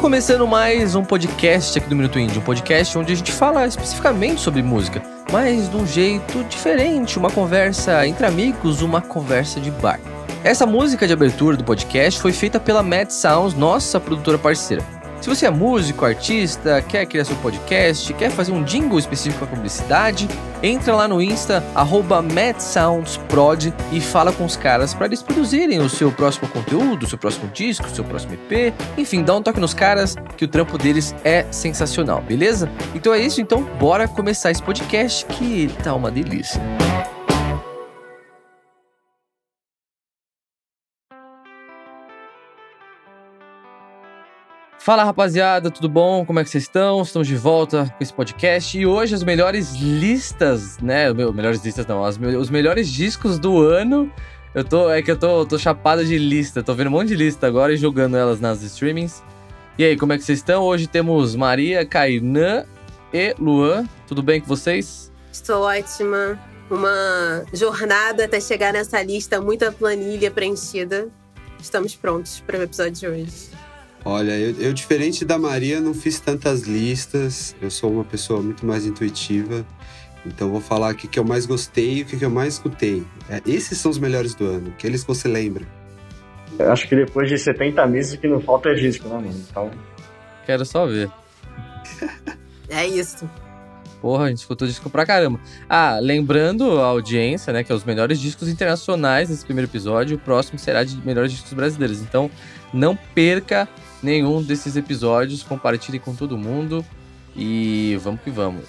começando mais um podcast aqui do Minuto Indie, um podcast onde a gente fala especificamente sobre música, mas de um jeito diferente, uma conversa entre amigos, uma conversa de bar. Essa música de abertura do podcast foi feita pela Mad Sounds, nossa produtora parceira. Se você é músico, artista, quer criar seu podcast, quer fazer um jingle específico para publicidade, entra lá no Insta, MadSoundsProd e fala com os caras para eles produzirem o seu próximo conteúdo, o seu próximo disco, o seu próximo EP. Enfim, dá um toque nos caras que o trampo deles é sensacional, beleza? Então é isso, então bora começar esse podcast que tá uma delícia. Fala rapaziada, tudo bom? Como é que vocês estão? Estamos de volta com esse podcast e hoje as melhores listas, né? Melhores listas não, as, os melhores discos do ano. Eu tô, é que eu tô, tô chapado de lista, tô vendo um monte de lista agora e jogando elas nas streamings. E aí, como é que vocês estão? Hoje temos Maria, Kainan e Luan. Tudo bem com vocês? Estou ótima. Uma jornada até chegar nessa lista, muita planilha preenchida. Estamos prontos para o episódio de hoje. Olha, eu, eu, diferente da Maria, não fiz tantas listas. Eu sou uma pessoa muito mais intuitiva. Então vou falar o que, que eu mais gostei e o que, que eu mais escutei. É, esses são os melhores do ano, aqueles que você lembra. Eu acho que depois de 70 meses o que não falta é disco, né, mano? Então. Quero só ver. é isso. Porra, a gente escutou disco pra caramba. Ah, lembrando a audiência, né, que é os melhores discos internacionais nesse primeiro episódio. O próximo será de melhores discos brasileiros. Então, não perca nenhum desses episódios, compartilhe com todo mundo e vamos que vamos.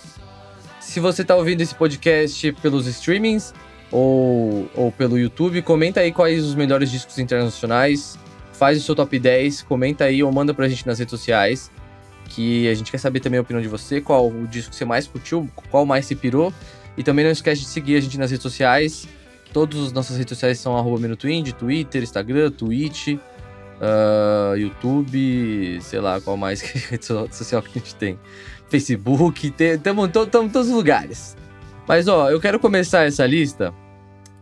Se você está ouvindo esse podcast pelos streamings ou, ou pelo YouTube, comenta aí quais os melhores discos internacionais, faz o seu top 10, comenta aí ou manda pra gente nas redes sociais, que a gente quer saber também a opinião de você, qual o disco que você mais curtiu, qual mais se pirou. E também não esquece de seguir a gente nas redes sociais. Todas as nossas redes sociais são arroba Twitter, Instagram, Twitch uh, YouTube, sei lá qual mais rede social que a gente tem. Facebook, estamos em todos os lugares. Mas ó, eu quero começar essa lista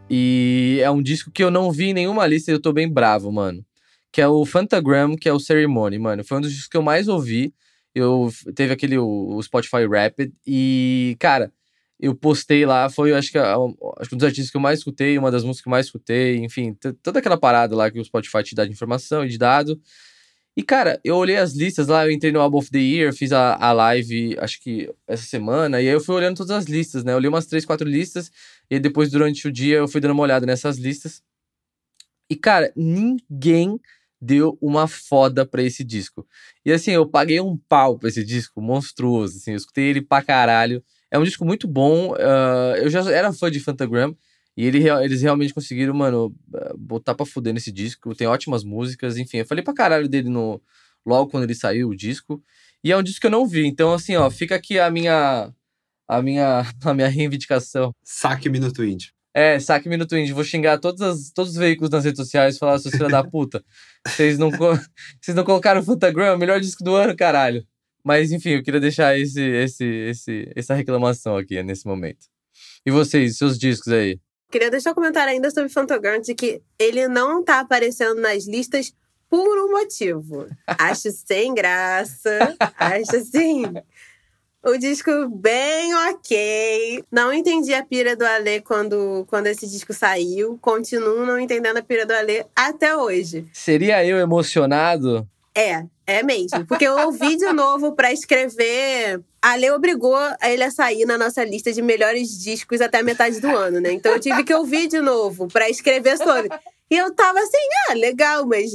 e é um disco que eu não vi em nenhuma lista e eu tô bem bravo, mano. Que é o Fantagram, que é o Ceremony, mano. Foi um dos discos que eu mais ouvi. Eu teve aquele o, o Spotify Rapid e, cara, eu postei lá, foi acho que, acho que um dos artistas que eu mais escutei, uma das músicas que eu mais escutei, enfim, toda aquela parada lá que o Spotify te dá de informação e de dado. E, cara, eu olhei as listas lá, eu entrei no Album of the Year, fiz a, a live, acho que essa semana, e aí eu fui olhando todas as listas, né? Eu li umas três, quatro listas, e depois, durante o dia, eu fui dando uma olhada nessas listas. E, cara, ninguém deu uma foda pra esse disco. E, assim, eu paguei um pau pra esse disco, monstruoso, assim, eu escutei ele pra caralho. É um disco muito bom. Uh, eu já era fã de Fantagram. E ele, eles realmente conseguiram, mano, botar pra fuder nesse disco. Tem ótimas músicas, enfim. Eu falei pra caralho dele no, logo quando ele saiu, o disco. E é um disco que eu não vi. Então, assim, ó, fica aqui a minha. A minha, a minha reivindicação. Saque Minuto Indie. É, saque Minuto Indie. Vou xingar todos, as, todos os veículos nas redes sociais e falar, seus filha da puta. Vocês não, vocês não colocaram o Fantagram, melhor disco do ano, caralho. Mas enfim, eu queria deixar esse, esse, esse, essa reclamação aqui nesse momento. E vocês, seus discos aí? Queria deixar um comentário ainda sobre Fantogram de que ele não tá aparecendo nas listas por um motivo. Acho sem graça. acho assim. O disco bem ok. Não entendi a pira do Alê quando, quando esse disco saiu. Continuo não entendendo a pira do Alê até hoje. Seria eu emocionado é, é mesmo. Porque eu ouvi de novo para escrever. A Lê obrigou ele a sair na nossa lista de melhores discos até a metade do ano, né? Então eu tive que ouvir de novo para escrever sobre. E eu tava assim, ah, legal, mas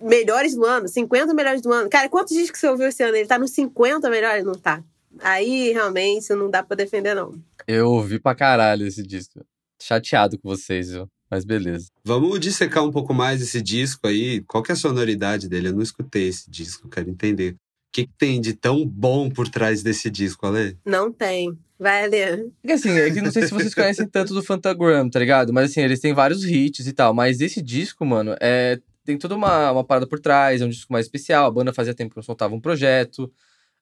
melhores do ano, 50 melhores do ano. Cara, quantos discos você ouviu esse ano? Ele tá nos 50 melhores? Não tá. Aí realmente não dá para defender, não. Eu ouvi pra caralho esse disco. Chateado com vocês, viu? Mas beleza. Vamos dissecar um pouco mais esse disco aí. Qual que é a sonoridade dele? Eu não escutei esse disco, quero entender. O que, que tem de tão bom por trás desse disco, Ale? Não tem. Vai, Ale. É assim, é que não sei se vocês conhecem tanto do Fantagram, tá ligado? Mas assim, eles têm vários hits e tal. Mas esse disco, mano, é tem toda uma, uma parada por trás, é um disco mais especial. A banda fazia tempo que não soltava um projeto.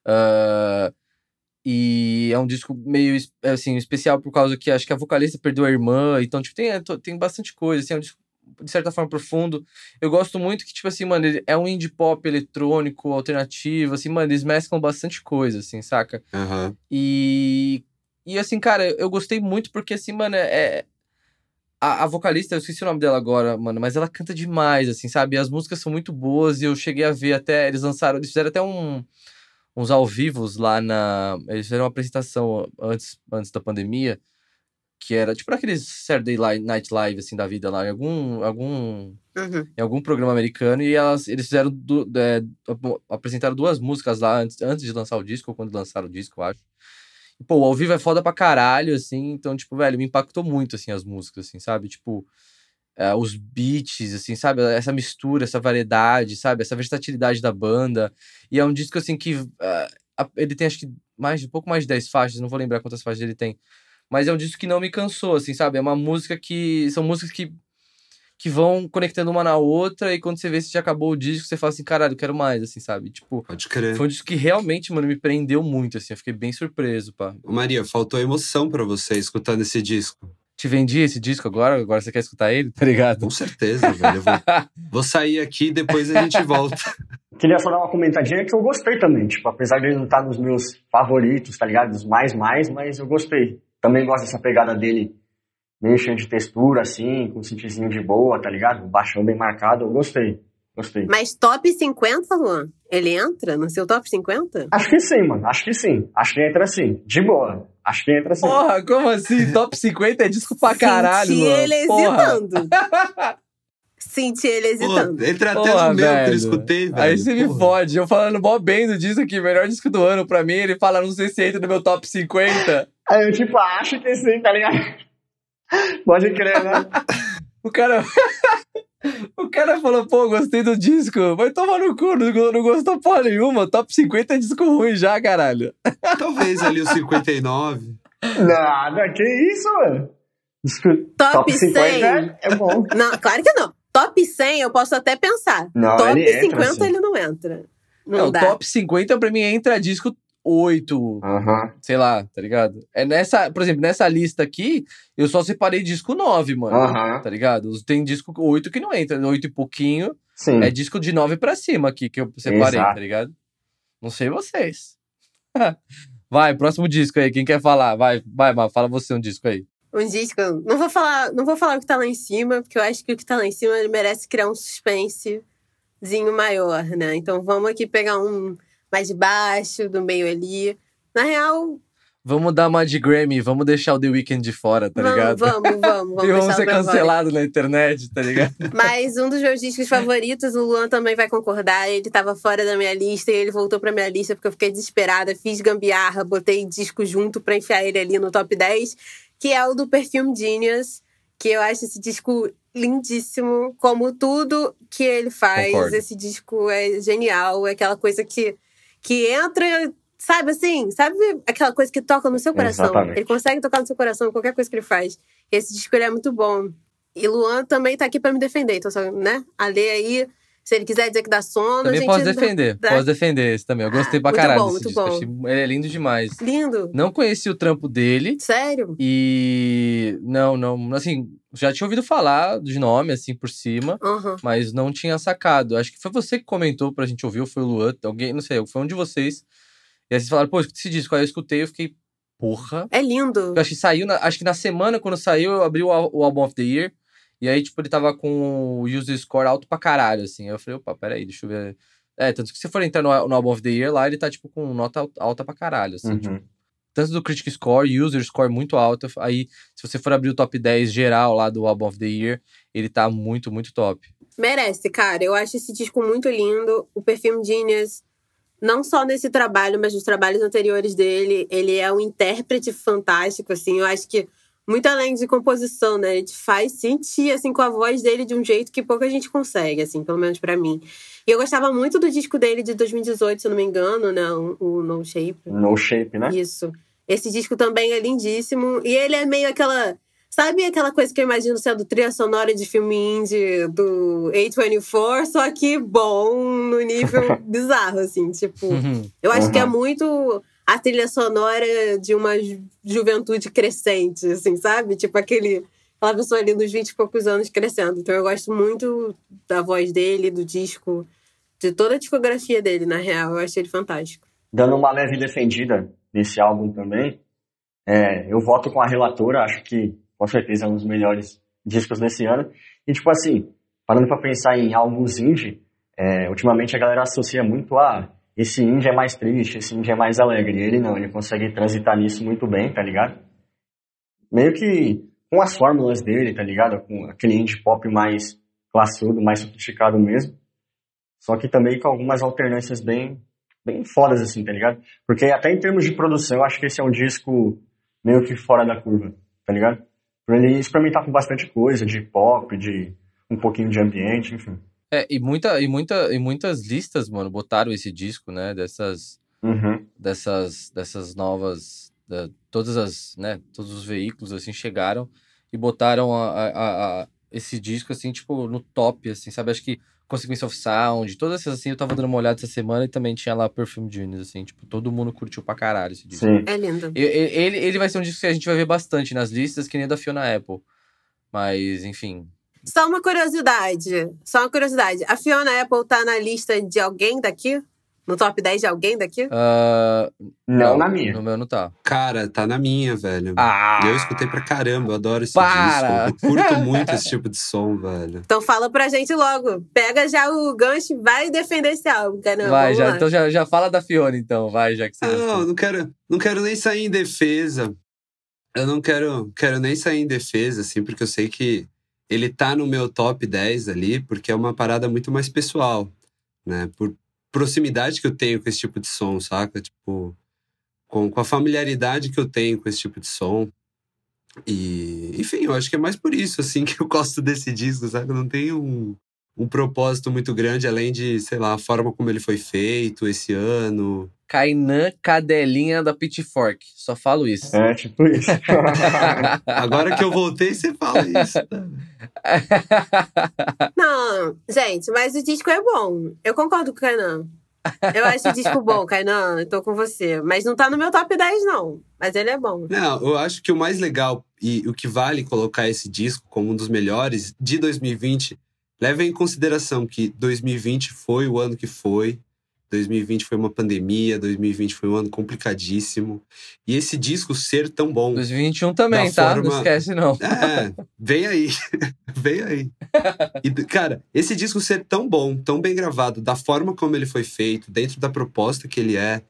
Uh, e é um disco meio assim, especial por causa que acho que a vocalista perdeu a irmã. Então, tipo, tem, é, tem bastante coisa. Assim, é um disco de certa forma, profundo. Eu gosto muito que, tipo assim, mano, é um indie pop eletrônico, alternativo, assim, mano, eles mesclam bastante coisa, assim, saca? Aham. E. E assim, cara, eu gostei muito porque, assim, mano, é. A, a vocalista, eu esqueci o nome dela agora, mano, mas ela canta demais, assim, sabe? E as músicas são muito boas e eu cheguei a ver até. Eles lançaram. Eles fizeram até um, uns ao vivos lá na. Eles fizeram uma apresentação antes, antes da pandemia, que era tipo aqueles Saturday Night Live, assim, da vida lá, em algum. algum Uhum. em algum programa americano e elas, eles fizeram du- é, ap- apresentaram duas músicas lá antes, antes de lançar o disco, ou quando lançaram o disco, eu acho. E, pô, o ao vivo é foda pra caralho, assim, então, tipo, velho, me impactou muito, assim, as músicas, assim, sabe? Tipo, é, os beats, assim, sabe? Essa mistura, essa variedade, sabe? Essa versatilidade da banda. E é um disco, assim, que a- ele tem, acho que, mais, um pouco mais de 10 faixas, não vou lembrar quantas faixas ele tem. Mas é um disco que não me cansou, assim, sabe? É uma música que... São músicas que que vão conectando uma na outra, e quando você vê se já acabou o disco, você fala assim, caralho, eu quero mais, assim, sabe? Tipo, Pode crer. foi um disco que realmente, mano, me prendeu muito, assim, eu fiquei bem surpreso, pá. Maria, faltou emoção pra você escutando esse disco. Te vendi esse disco agora, agora você quer escutar ele, tá ligado? Com certeza, velho. Eu vou, vou sair aqui e depois a gente volta. Queria só dar uma comentadinha que eu gostei também, tipo, apesar de ele não estar nos meus favoritos, tá ligado? Dos mais mais, mas eu gostei. Também gosto dessa pegada dele meio cheio de textura, assim, com um sentidozinho de boa, tá ligado? Baixão bem marcado, eu gostei. Gostei. Mas top 50, Luan? Ele entra no seu top 50? Acho que sim, mano. Acho que sim. Acho que entra sim. De boa. Acho que entra sim. Porra, como assim? Top 50 é disco pra caralho, Senti mano. ele hesitando. Senti ele Pô, hesitando. entra até Porra, no meu que eu velho. escutei, velho. Aí você me Porra. fode. Eu falando mó bem do disco aqui, melhor disco do ano pra mim. Ele fala, não sei se entra no meu top 50. Aí eu, tipo, acho que sim, tá ligado? Pode crer, né? O cara. o cara falou, pô, gostei do disco. Vai tomar no cu, não, go- não gostou porra nenhuma. Top 50 é disco ruim já, caralho. Talvez ali o 59. Nada, que isso, mano? Top 50 100. é, é bom. Não, claro que não. Top 100 eu posso até pensar. Não, top ele entra, 50 sim. ele não entra. Não, Não, dá. top 50 pra mim entra disco 8, Aham. sei lá, tá ligado? É nessa, por exemplo, nessa lista aqui, eu só separei disco 9, mano. Aham. Tá ligado? Tem disco 8 que não entra, 8 e pouquinho. Sim. É disco de 9 pra cima aqui que eu separei, Exato. tá ligado? Não sei vocês. Vai, próximo disco aí, quem quer falar? Vai, vai, fala você um disco aí. Um disco. Não vou falar, não vou falar o que tá lá em cima, porque eu acho que o que tá lá em cima ele merece criar um suspensezinho maior, né? Então vamos aqui pegar um mais de baixo, do meio ali. Na real, Vamos dar uma de Grammy, vamos deixar o The Weeknd de fora, tá vamos, ligado? vamos, vamos, vamos. e vamos ser cancelados na internet, tá ligado? Mas um dos meus discos favoritos, o Luan também vai concordar. Ele tava fora da minha lista e ele voltou pra minha lista porque eu fiquei desesperada. Fiz gambiarra, botei disco junto pra enfiar ele ali no top 10, que é o do Perfume Genius, que eu acho esse disco lindíssimo, como tudo que ele faz. Concordo. Esse disco é genial, é aquela coisa que, que entra. Sabe assim? Sabe aquela coisa que toca no seu coração? Exatamente. Ele consegue tocar no seu coração qualquer coisa que ele faz. Esse disco ele é muito bom. E Luan também tá aqui pra me defender. Então, só, né? A lei aí, se ele quiser dizer que dá sono, a Também gente. posso defender, dá- posso defender esse também. Eu gostei pra Muito caralho bom, muito disco. bom. Achei- ele é lindo demais. Lindo. Não conheci o trampo dele. Sério? E não, não, assim, já tinha ouvido falar de nome, assim, por cima, Aham. mas não tinha sacado. Acho que foi você que comentou pra gente ouvir, ou foi o Luan, alguém, não sei, foi um de vocês. E aí vocês falaram, pô, esse disco. Aí eu escutei, eu fiquei, porra. É lindo. Eu acho que saiu, na- acho que na semana, quando saiu, eu abri o, o Album of the Year. E aí, tipo, ele tava com o user score alto pra caralho, assim. Eu falei, opa, peraí, deixa eu ver. É, tanto que se você for entrar no, no Album of the Year lá, ele tá, tipo, com nota al- alta pra caralho, assim. tipo, Uhum. tanto do Critic Score, User Score muito alto. Aí, se você for abrir o top 10 geral lá do Album of the Year, ele tá muito, muito top. Merece, cara. Eu acho esse disco muito lindo. O Perfume Genius, não só nesse trabalho, mas nos trabalhos anteriores dele, ele é um intérprete fantástico, assim. Eu acho que, muito além de composição, né? Ele te faz sentir, assim, com a voz dele de um jeito que pouca gente consegue, assim, pelo menos pra mim. E eu gostava muito do disco dele de 2018, se eu não me engano, né? O, o No Shape. No shape, né? Isso. Esse disco também é lindíssimo. E ele é meio aquela. Sabe aquela coisa que eu imagino sendo trilha sonora de filme indie do A24, só que bom no nível bizarro, assim. Tipo, Uhum. eu acho que é Uhum. muito a trilha sonora de uma ju- juventude crescente, assim, sabe? Tipo aquele. aquela pessoa ali nos 20 e poucos anos crescendo. Então eu gosto muito da voz dele, do disco, de toda a discografia dele, na real. Eu achei ele fantástico. Dando uma leve defendida nesse álbum também, é, eu voto com a relatora, acho que com certeza é um dos melhores discos desse ano. E tipo assim, parando pra pensar em álbuns indie, é, ultimamente a galera associa muito a esse indie é mais triste, esse indie é mais alegre. Ele não, ele consegue transitar nisso muito bem, tá ligado? Meio que com as fórmulas dele, tá ligado? Com aquele indie pop mais classudo, mais sofisticado mesmo. Só que também com algumas alternâncias bem, bem fodas, assim, tá ligado? Porque até em termos de produção, eu acho que esse é um disco meio que fora da curva, tá ligado? Pra ele experimentar com bastante coisa, de pop, de um pouquinho de ambiente, enfim. É, e, muita, e, muita, e muitas listas, mano, botaram esse disco, né? Dessas. Uhum. Dessas, dessas novas. Da, todas as. né? Todos os veículos, assim, chegaram e botaram a, a, a, esse disco, assim, tipo, no top, assim, sabe? Acho que Consequence of Sound, todas essas, assim, eu tava dando uma olhada essa semana e também tinha lá Perfume Genius, assim, tipo, todo mundo curtiu pra caralho esse disco. Sim. É lindo. E- Ele, ele vai ser um disco que a gente vai ver bastante nas listas, que nem o da Fiona Apple. Mas, enfim. Só uma curiosidade. Só uma curiosidade. A Fiona Apple tá na lista de alguém daqui? No top 10 de alguém daqui? ah, Não, na minha. No meu não tá. Cara, tá na minha, velho. Ah! Eu escutei pra caramba, eu adoro esse Para! disco. Eu curto muito esse tipo de som, velho. Então fala pra gente logo. Pega já o gancho e vai defender esse álbum, caramba. vai, já, então já, já fala da Fiona, então, vai, já que você. Gostou. não, não quero, não quero nem sair em defesa. Eu não quero, quero nem sair em defesa, assim, porque eu sei que ele tá no meu top 10 ali, porque é uma parada muito mais pessoal, né? Por proximidade que eu tenho com esse tipo de som, saca? Tipo, com, com a familiaridade que eu tenho com esse tipo de som. E, enfim, eu acho que é mais por isso, assim, que eu gosto desse disco, sabe? Não tem um, um propósito muito grande, além de, sei lá, a forma como ele foi feito esse ano. Kainan Cadelinha da Pitchfork. Só falo isso. É, tipo isso. Agora que eu voltei, você fala isso. Não, gente, mas o disco é bom. Eu concordo com o Kainan. Eu acho o disco bom, Kainan. Eu tô com você. Mas não tá no meu top 10, não. Mas ele é bom. Não, eu acho que o mais legal e o que vale colocar esse disco como um dos melhores de 2020, leva em consideração que 2020 foi o ano que foi. 2020 foi uma pandemia, 2020 foi um ano complicadíssimo. E esse disco ser tão bom. 2021 também, tá? Não forma- esquece, não. É, vem aí. vem aí. E, cara, esse disco ser tão bom, tão bem gravado, da forma como ele foi feito, dentro da proposta que ele é.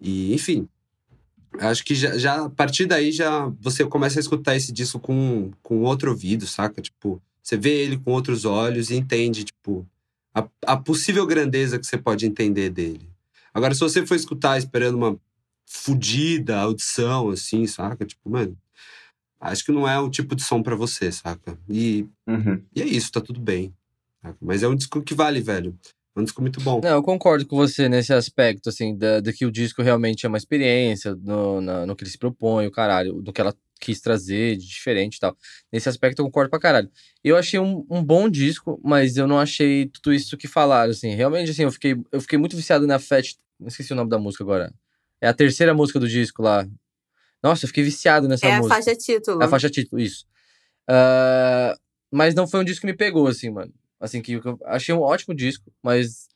E, enfim. Acho que já, já a partir daí já você começa a escutar esse disco com, com outro ouvido, saca? Tipo, você vê ele com outros olhos e entende, tipo, a, a possível grandeza que você pode entender dele. Agora, se você for escutar esperando uma fudida audição, assim, saca? Tipo, mano, acho que não é o tipo de som pra você, saca? E, Uhum. e é isso, tá tudo bem. saca? Mas é um disco que vale, velho. É um disco muito bom. Não, eu concordo com você nesse aspecto, assim, da, de que o disco realmente é uma experiência no, na- no que ele se propõe, o caralho, do que ela quis trazer de diferente e tal. Nesse aspecto eu concordo pra caralho. Eu achei um, um bom disco, mas eu não achei tudo isso que falaram, assim. Realmente, assim, eu fiquei, eu fiquei muito viciado na Fat... Não esqueci o nome da música agora. É a terceira música do disco lá. Nossa, eu fiquei viciado nessa é música. a faixa título. É a faixa título, isso. Ah, mas não foi um disco que me pegou, assim, mano. Assim, que eu achei um ótimo disco, mas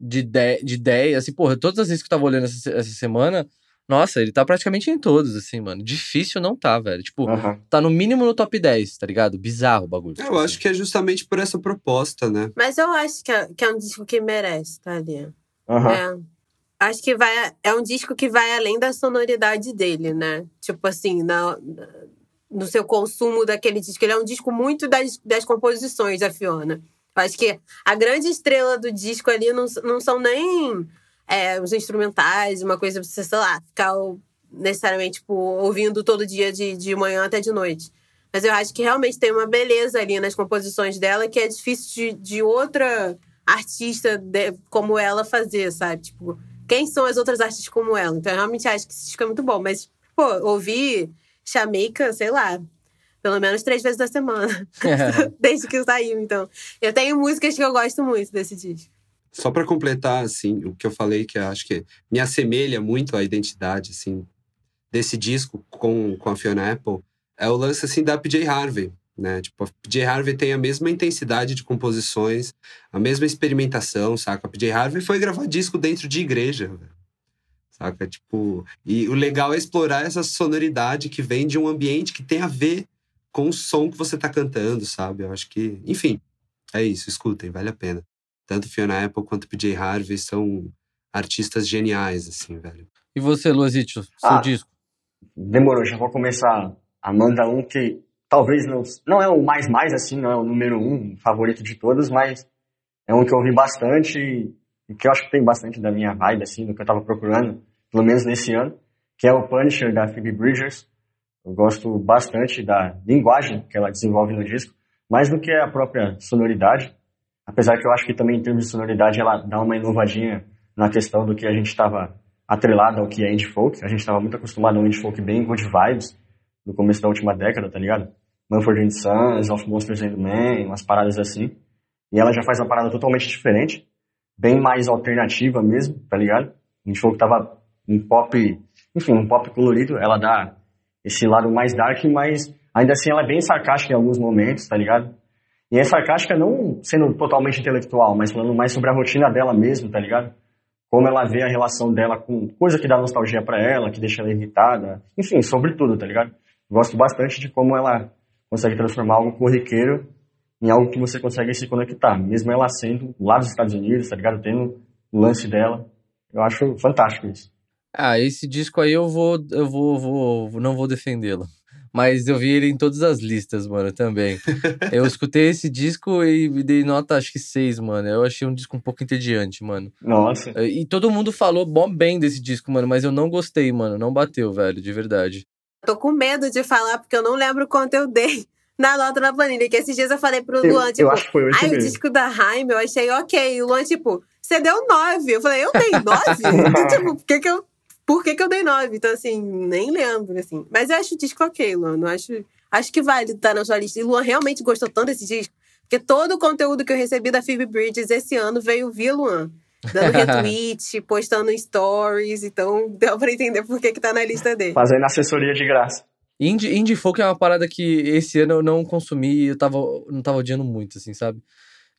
de 10, de 10 assim, porra, todas as vezes que eu tava olhando essa, essa semana, nossa, ele tá praticamente em todos, assim, mano. Difícil não tá, velho. Tipo, Aham. tá no mínimo no top 10, tá ligado? Bizarro o bagulho. Eu acho que é justamente por essa proposta, né? Mas eu acho que é, que é um disco que merece, tá ali. Aham. É. Acho que vai. É um disco que vai além da sonoridade dele, né? Tipo assim, na, no seu consumo daquele disco. Ele é um disco muito das, das composições da Fiona. Eu acho que a grande estrela do disco ali não, não são nem é, os instrumentais, uma coisa pra você, sei lá, ficar necessariamente tipo, ouvindo todo dia de, de manhã até de noite. Mas eu acho que realmente tem uma beleza ali nas composições dela que é difícil de, de outra artista de- como ela fazer, sabe? Tipo, quem são as outras artistas como ela? Então, eu realmente acho que esse disco é muito bom. Mas, pô, ouvir Jamaica, sei lá, pelo menos três vezes da semana, desde que saiu. Então, eu tenho músicas que eu gosto muito desse disco. Só pra completar, assim, o que eu falei, que eu acho que me assemelha muito à identidade, assim, desse disco com, com a Fiona Apple, é o lance, assim, da PJ Harvey, né? Tipo, a PJ Harvey tem a mesma intensidade de composições, a mesma experimentação, saca? A PJ Harvey foi gravar disco dentro de igreja. Saca? Tipo, e o legal é explorar essa sonoridade que vem de um ambiente que tem a ver com o som que você tá cantando, sabe? Eu acho que, enfim, é isso, escutem, vale a pena. Tanto Fiona Apple quanto PJ Harvey são artistas geniais, assim, velho. E você, Luazito, seu Ah. disco? Demorou, já vou começar a mandar um que talvez não, não é o mais mais assim, não é o número um favorito de todos, mas é um que eu ouvi bastante e, e que eu acho que tem bastante da minha vibe, assim, do que eu tava procurando, pelo menos nesse ano, que é o Punisher da Phoebe Bridgers. Eu gosto bastante da linguagem que ela desenvolve no disco, mais do que a própria sonoridade, apesar que eu acho que também em termos de sonoridade ela dá uma inovadinha na questão do que a gente estava atrelado ao que é indie folk. A gente estava muito acostumado a um indie folk bem good vibes no começo da última década, tá ligado? Mumford and Sons, Of Monsters and Men, umas paradas assim. E ela já faz uma parada totalmente diferente, bem mais alternativa mesmo, tá ligado? O indie folk tava um pop, enfim, um pop colorido, ela dá esse lado mais dark, mas ainda assim ela é bem sarcástica em alguns momentos, tá ligado? E é sarcástica não sendo totalmente intelectual, mas falando mais sobre a rotina dela mesmo, tá ligado? Como ela vê a relação dela com coisa que dá nostalgia pra ela, que deixa ela irritada. Enfim, sobre tudo, tá ligado? Gosto bastante de como ela consegue transformar algo corriqueiro em algo que você consegue se conectar. Mesmo ela sendo lá dos Estados Unidos, tá ligado? Tendo o lance dela. Eu acho fantástico isso. Ah, esse disco aí eu vou, eu vou, vou não vou defendê-lo. Mas eu vi ele em todas as listas, mano, também. eu escutei esse disco e me dei nota, acho que seis, mano. Eu achei um disco um pouco entediante, mano. Nossa. E todo mundo falou bom bem desse disco, mano, mas eu não gostei, mano. Não bateu, velho, de verdade. Tô com medo de falar, porque eu não lembro quanto eu dei na nota na planilha. Que esses dias eu falei pro Eu, Luan, tipo, eu acho que foi oito ai, o mesmo. disco da Raime eu achei ok. E o Luan, tipo, você deu nove. Eu falei, eu dei nove? Então, tipo, por que que eu... Por que, que eu dei nove? Então, assim, nem lembro, assim. Mas eu acho o disco ok, Luan. Não acho, acho que vale estar na sua lista. E Luan realmente gostou tanto desse disco, porque todo o conteúdo que eu recebi da Phoebe Bridges esse ano veio via Luan. Dando retweet, postando em stories. Então, deu pra entender por que que tá na lista dele. Fazendo assessoria de graça. Indie, indie folk é uma parada que esse ano eu não consumi e eu tava, não tava odiando muito, assim, sabe?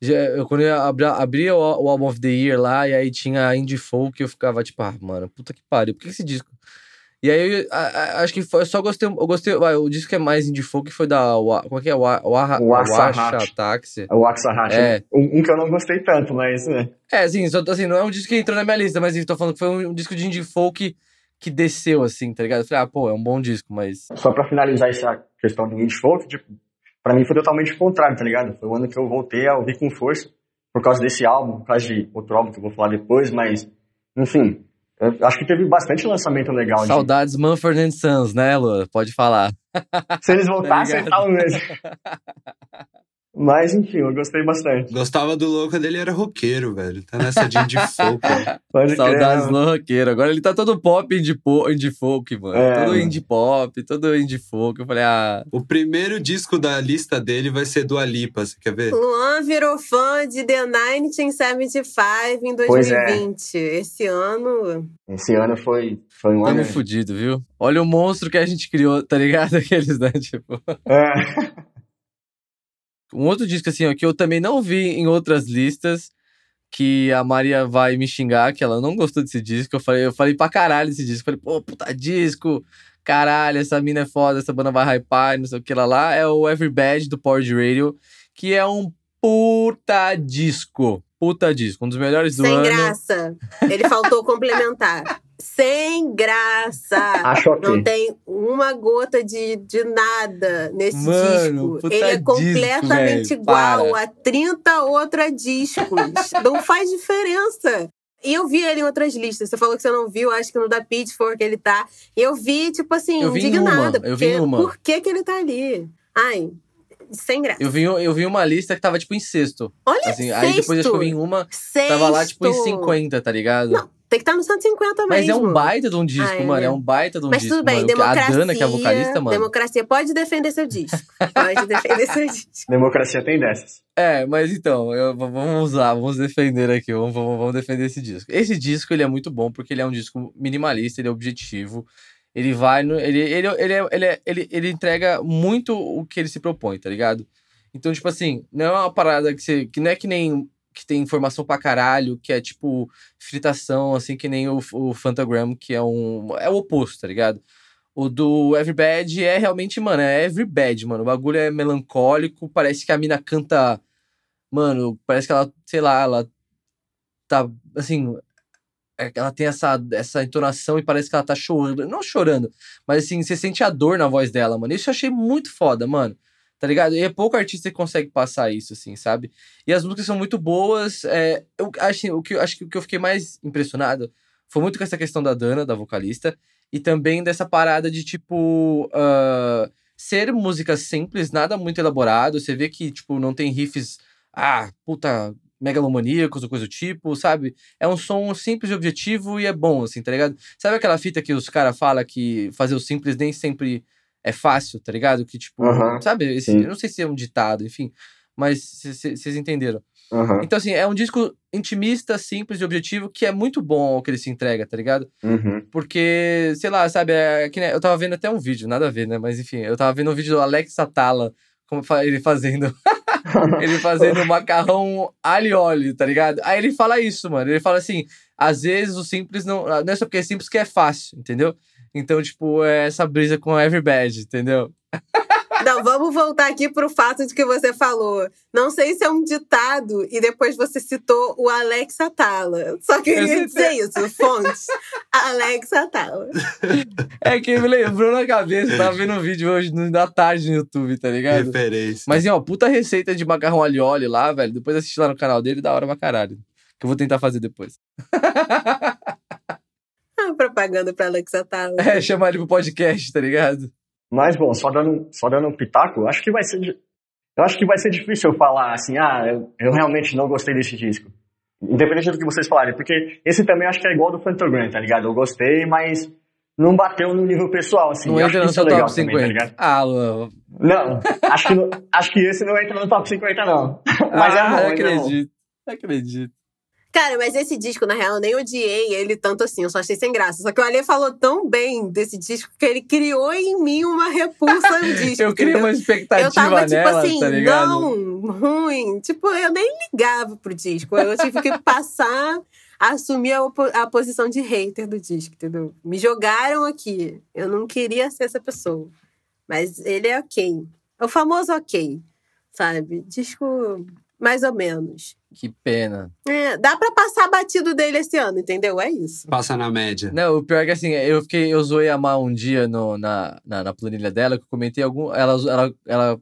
Já, eu, quando eu abri, abria o, o Album of the Year lá, e aí tinha Indie Folk, eu ficava tipo, ah, mano, puta que pariu, por que esse disco? E aí, eu, a- a- acho que foi, eu só gostei, eu gostei, vai, o disco que é mais Indie Folk foi da, Wa- como é que é? Wa- Wa- Waxahachie. Washa Taxi. É o Axahat. É. Um, um que eu não gostei tanto, mas. né. É, assim, só, assim, não é um disco que entrou na minha lista, mas eu tô falando que foi um, um disco de Indie Folk que desceu, assim, tá ligado? Eu falei, ah, pô, é um bom disco, mas... Só pra finalizar essa questão do indie folk, tipo, pra mim foi totalmente o contrário, tá ligado? Foi o ano que eu voltei a ouvir com força, por causa desse álbum, por causa de outro álbum que eu vou falar depois, mas, enfim, acho que teve bastante lançamento legal. de- Saudades Mumford and Sons, né, Lu? Pode falar. Se eles voltassem, ligado? tal mesmo. Mas, enfim, eu gostei bastante. Gostava do louco dele, era roqueiro, velho. Tá nessa de indie folk. né? Pode Saudades crer, do roqueiro. Agora ele tá todo pop indie, po, indie folk, mano. É, todo indie pop, todo indie folk. Eu falei, ah, O primeiro disco da lista dele vai ser do Alipa, você quer ver? Luan virou fã de The 1975 em Pois é. 2020. Esse ano. Esse ano foi, foi um ano. tamo fudido, viu? Olha o monstro que a gente criou, tá ligado? Aqueles, né? Tipo. É. Um outro disco, assim, ó, que eu também não vi em outras listas, que a Maria vai me xingar, que ela não gostou desse disco. Eu falei, eu falei pra caralho desse disco. Falei, pô, puta disco, caralho, essa mina é foda, essa banda vai hypar, não sei o que lá lá. É o Everybad do Power Radio, que é um puta disco. Puta disco, um dos melhores do Sem ano. graça. Ele faltou complementar. Sem graça. Acho ok. Não tem uma gota de, de nada nesse Mano, disco. puta Ele é disco, completamente velho, igual para. a 30 outros discos. não faz diferença. E eu vi ele em outras listas. Você falou que você não viu, acho que no da Pitchfork ele tá. E eu vi, tipo assim, Eu vi em indignada. uma, eu vi em porque uma. Por que, que ele tá ali? Ai, sem graça. Eu vi, eu vi uma lista que tava, tipo, em sexto. Olha, Assim, aí depois acho que eu vi em uma, tava lá, tipo, em Sexto. 50, tá ligado? Não, tem que estar no 150 Mas mesmo. é um baita de um disco, é, mano. É um baita de um Mas disco. tudo bem, mano. democracia. A Dana, que é a vocalista, mano. Democracia pode defender seu disco. Pode defender seu disco. Democracia tem dessas. É, mas então, eu- vamos lá, vamos defender aqui, vamos, vamos, vamos defender esse disco. Esse disco, ele é muito bom porque ele é um disco minimalista, ele é objetivo, Ele vai no. Ele, ele, ele, é- ele, é- ele, ele entrega muito o que ele se propõe, tá ligado? Então, tipo assim, não é uma parada que você. que não é que nem. que tem informação pra caralho, que é tipo fritação, assim, que nem o, o Fantagram, que é um. É o oposto, tá ligado? O do Everybad é realmente, mano, é Everybad, mano. O bagulho é melancólico, parece que a mina canta. Mano, parece que ela, sei lá, ela tá, assim. É Ela tem essa, essa entonação e parece que ela tá chorando. Não chorando, mas assim, você sente a dor na voz dela, mano. Isso eu achei muito foda, mano. Tá ligado? E é pouco artista que consegue passar isso, assim, sabe? E as músicas são muito boas. É, eu acho, o que, acho que o que eu fiquei mais impressionado foi muito com essa questão da Dana, da vocalista, e também dessa parada de, tipo, ah, ser música simples, nada muito elaborado. Você vê que, tipo, não tem riffs, ah, puta, megalomaníacos ou coisa do tipo, sabe? É um som simples e objetivo e é bom, assim, tá ligado? Sabe aquela fita que os caras falam que fazer o simples nem sempre é fácil, tá ligado? Que, tipo, Aham, sabe? Esse- eu não sei se é um ditado, enfim, mas vocês entenderam. Aham. Então, assim, é um disco intimista, simples e objetivo, que é muito bom ao que ele se entrega, tá ligado? Uhum. Porque, sei lá, sabe, é que nem- eu tava vendo até um vídeo, nada a ver, né? Mas enfim, eu tava vendo um vídeo do Alex Atala, como ele fazendo. ele fazendo macarrão alho e óleo, tá ligado? Aí ele fala isso, mano. Ele fala assim: às vezes o simples não. Não é só porque é simples que é fácil, entendeu? Então, tipo, é essa brisa com Everbad, entendeu? Não, vamos voltar aqui pro fato de que você falou. Não sei se é um ditado e depois você citou o Alex Atala. Só queria Eu dizer isso, fontes. Alex Atala. É que me lembrou na cabeça, eu tava vendo um vídeo hoje da tarde no YouTube, tá ligado? Referência. Mas, ó, puta receita de macarrão óleo lá, velho. Depois assiste lá no canal dele, da hora pra caralho. Que eu vou tentar fazer depois. Ah, propaganda pra Alex Atala. É, chamar ele pro podcast, tá ligado? Mas, bom, só dando, só dando um pitaco, acho que vai ser. Eu acho que vai ser difícil eu falar assim, ah, eu, eu realmente não gostei desse disco. Independente do que vocês falarem, porque esse também acho que é igual do Phantogram, tá ligado? Eu gostei, mas não bateu no nível pessoal, assim. não entra no é seu legal top também, tá 50. ligado? ah, Luan. Não, acho que, não- acho que esse não entra no top 50, não. Mas é ah, bom, eu ainda é bom. acredito. Cara, mas esse disco, na real, eu nem odiei ele tanto assim, eu só achei sem graça. Só que o Ale falou tão bem desse disco que ele criou em mim uma repulsa ao disco. Eu criei uma expectativa Eu tava, tipo nela, assim, tá ligado? não, ruim. Tipo, eu nem ligava pro disco. Eu tive que passar a assumir a, a posição de hater do disco, entendeu? Me jogaram aqui. Eu não queria ser essa pessoa. Mas ele é ok. É o famoso ok, sabe? Disco mais ou menos. Que pena. É, dá pra passar batido dele esse ano, entendeu? É isso. Passa na média. Não, o pior é que assim, eu fiquei, eu zoei a Má um dia no, na, na, na planilha dela, que eu comentei algum. Ela, ela, ela,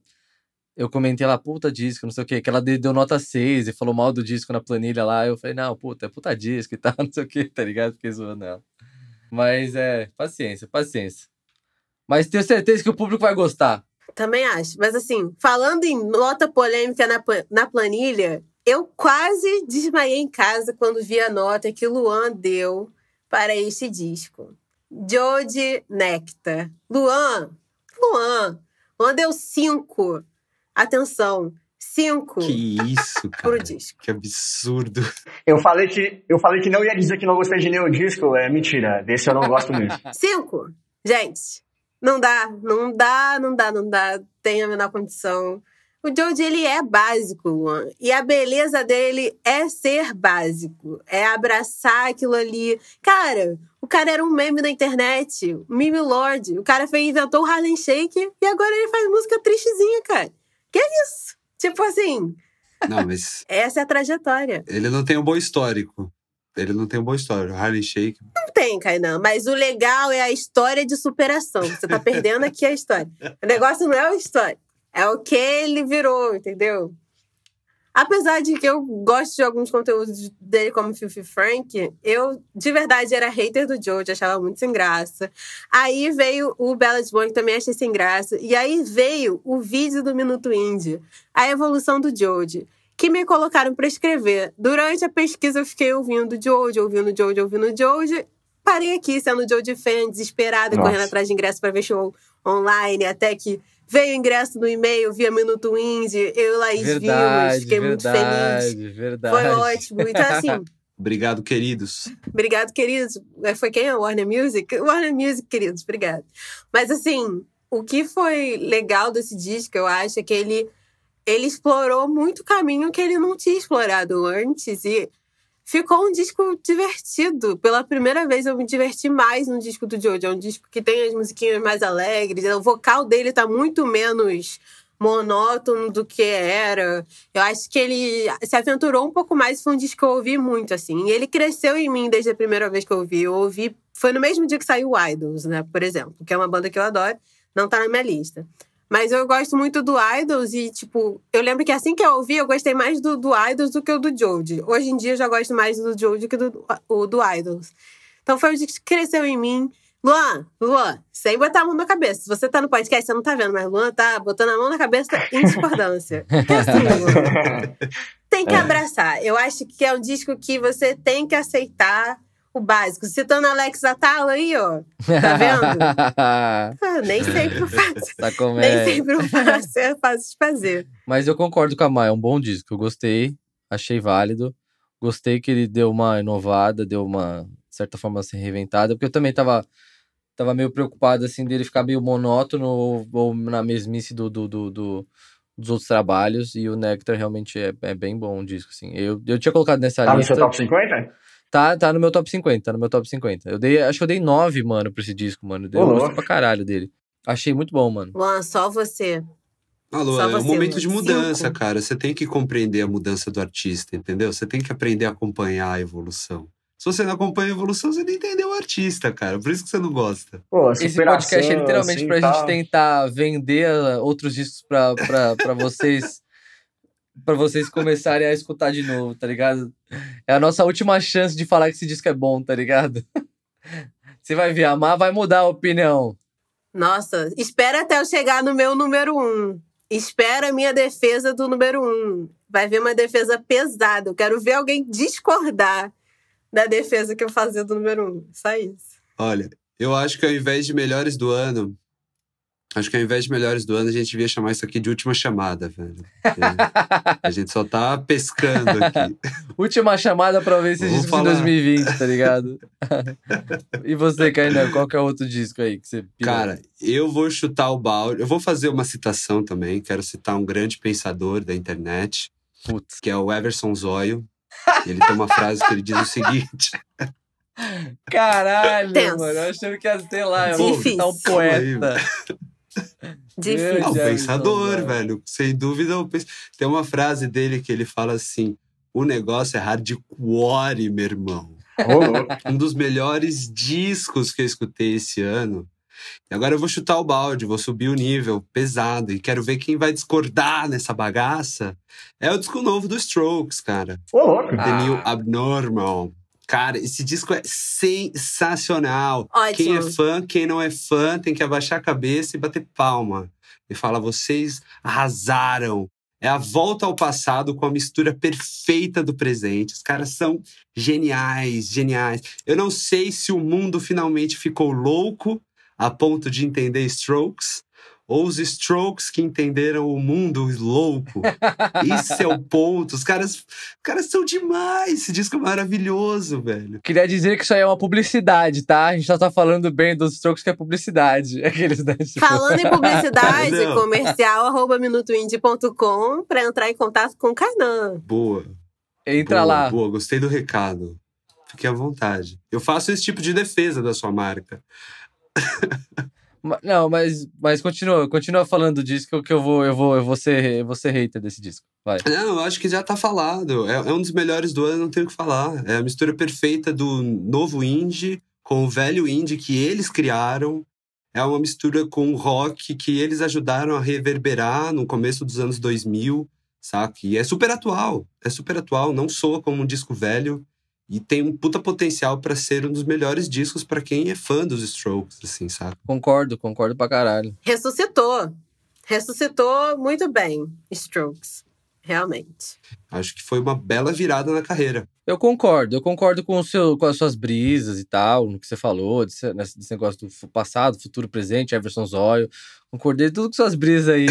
eu comentei lá, puta disco, não sei o quê, que ela de- deu nota 6 e falou mal do disco na planilha lá. Eu falei, não, puta, é puta disco e tal, não sei o quê, tá ligado? Fiquei zoando ela. Mas é, paciência, paciência. Mas tenho certeza que o público vai gostar. Também acho. Mas assim, falando em nota polêmica na, na planilha, eu quase desmaiei em casa quando vi a nota que Luan deu para este disco. Jodie Nectar. Luan, Luan, Luan deu cinco. Atenção, cinco Que isso, pro cara. disco. Que absurdo. Eu falei, que, eu falei que não ia dizer que não gostei de nenhum disco, é mentira. Desse eu não gosto mesmo. Cinco. Gente, não dá, não dá, não dá, não dá. Tem a menor condição. O Joji, ele é básico, Luan. E a beleza dele é ser básico. É abraçar aquilo ali. Cara, o cara era um meme na internet. Meme lord. O cara fez, inventou o Harlem Shake e agora ele faz música tristezinha, cara. Que é isso? Tipo assim, Não, mas essa é a trajetória. ele não tem um bom histórico. Ele não tem um bom histórico. Harley Shake. Não tem, Kainan, mas o legal é a história de superação. Você tá perdendo aqui a história. O negócio não é a história, é o que ele virou, entendeu? Apesar de que eu gosto de alguns conteúdos dele, como Fifi Frank, eu de verdade era hater do Jojo, achava muito sem graça. Aí veio o Bella Bond, que também achei sem graça. E aí veio o vídeo do Minuto Indie, a evolução do Jojo, que me colocaram pra escrever. Durante a pesquisa eu fiquei ouvindo Jojo, ouvindo Jojo, ouvindo Jojo. Parei aqui, sendo Jojo fan, desesperada, Nossa. correndo atrás de ingresso pra ver show online, até que veio o ingresso no e-mail via Minuto Indie, eu e Laís Verdade, vimos, fiquei muito feliz. verdade, verdade. Foi ótimo. Então, assim, Obrigado, queridos. Obrigado, queridos. É, Foi quem? A Warner Music? Warner Music, queridos, obrigado. Mas assim, o que foi legal desse disco, eu acho, é que ele, ele explorou muito caminho que ele não tinha explorado antes. E ficou um disco divertido. Pela primeira vez eu me diverti mais no disco do Jojo. É um disco que tem as musiquinhas mais alegres. O vocal dele tá muito menos monótono do que era. Eu acho que ele se aventurou um pouco mais. Foi um disco que eu ouvi muito, assim. E ele cresceu em mim desde a primeira vez que eu ouvi. Eu ouvi... Foi no mesmo dia que saiu Idols, né? Por exemplo. Que é uma banda que eu adoro. Não tá na minha lista. Mas eu gosto muito do Idols e, tipo, eu lembro que assim que eu ouvi, eu gostei mais do, do Idols do que o do Joji. Hoje em dia eu já gosto mais do Joji que do, o, do Idols. Então foi o disco que cresceu em mim. Luan, Luan, sem botar a mão na cabeça. Se você tá no podcast, você não tá vendo, mas Luan tá botando a mão na cabeça em discordância. Que assim, Luan, tem que abraçar. Eu acho que é um disco que você tem que aceitar o básico. Citando Alex Atala aí, ó. Tá vendo? Ah, nem sempre o faço. Tá com Nem sempre o faço é fácil de fazer. Mas eu concordo com a Maia, é um bom disco. Eu gostei, achei válido. Gostei que ele deu uma inovada, deu uma, de certa forma, assim, reinventada. Porque eu também tava, tava meio preocupado, assim, dele ficar meio monótono ou, ou na mesmice do, do, do, do, dos outros trabalhos. E o Nectar realmente é, é bem bom o disco, assim. Eu, eu tinha colocado nessa Tá no lista... seu top 50? Tá, tá no meu top 50, tá no meu top 50. Eu dei, acho que eu dei 9, mano, pra esse disco, mano. Eu gostei louco. pra caralho dele. Achei muito bom, mano. Luan, só você. Alô, Só é um você, momento de mudança, Cinco. cara. Você tem que compreender a mudança do artista, entendeu? Você tem que aprender a acompanhar a evolução. Se você não acompanha a evolução, você não entendeu o artista, cara. Por isso que você não gosta. Pô, Esse podcast é literalmente assim, pra tal. gente tentar vender ah, outros discos pra, pra, pra vocês. Pra vocês começarem a escutar de novo, tá ligado? É a nossa última chance de falar que esse disco é bom, tá ligado? Você vai ver, amar vai mudar a opinião. Nossa, espera até eu chegar no meu número um. Espera a minha defesa do número um. Vai ver uma defesa pesada. Eu quero ver alguém discordar da defesa que eu fazia do número um. Só isso. Olha, eu acho que ao invés de melhores do ano, acho que ao invés de melhores do ano, a gente devia chamar isso aqui de última chamada, velho. A gente só tá pescando aqui. Última chamada pra ver esses discos falar. em 2020, tá ligado? e você, Kainan, qual que é outro disco aí que você pirou? Cara, eu vou chutar o balde. Eu vou fazer uma citação também. Quero citar um grande pensador da internet, Putz. que é o Everson Zóio. Ele tem uma frase que ele diz o seguinte: Caralho, Tenso. mano. Eu achando que ia ter lá. Eu vou citar um Calma aí, poeta. Difícil. Ah, o pensador, Zóio. velho. Sem dúvida, o pens- tem uma frase dele que ele fala assim: o negócio é hardcore, meu irmão. Um dos melhores discos que eu escutei esse ano. E agora eu vou chutar o balde, vou subir o nível pesado e quero ver quem vai discordar nessa bagaça. É o disco novo do Strokes, cara. Ô, louco. Ah. The New Abnormal. Cara, esse disco é sensacional. Ótimo. Quem é fã, quem não é fã, tem que abaixar a cabeça e bater palma. E fala, vocês arrasaram. É a volta ao passado com a mistura perfeita do presente. Os caras são geniais, geniais. Eu não sei se o mundo finalmente ficou louco a ponto de entender Strokes, ou os Strokes que entenderam o mundo louco. Esse é o ponto. Os caras, os caras são demais. Esse disco é maravilhoso, velho. Queria dizer que isso aí é uma publicidade, tá? A gente só tá falando bem dos Strokes que é publicidade. Aqueles, né? Tipo, Falando em publicidade, Não. comercial, arroba minutoindie.com pra entrar em contato com o Kainan. Boa. Entra boa, lá. Boa, gostei do recado. Fique à vontade. Eu faço esse tipo de defesa da sua marca. Não, mas, mas continua, continua falando do disco que eu vou, eu vou, eu vou ser, eu vou ser hater desse disco. Vai. Não, eu acho que já tá falado. É, é um dos melhores do ano, não tenho o que falar. É a mistura perfeita do novo indie com o velho indie que eles criaram. É uma mistura com rock que eles ajudaram a reverberar no começo dos anos 2000, saca? E é super atual. É super atual, não soa como um disco velho. E tem um puta potencial pra ser um dos melhores discos pra quem é fã dos Strokes, assim, saca? Concordo, concordo pra caralho. Ressuscitou. Ressuscitou muito bem, Strokes. Realmente. Acho que foi uma bela virada na carreira. Eu concordo, eu concordo com, o seu, com as suas brisas e tal, no que você falou, desse, desse negócio do passado, futuro, presente, Everson Zóio. Concordei tudo com suas brisas aí.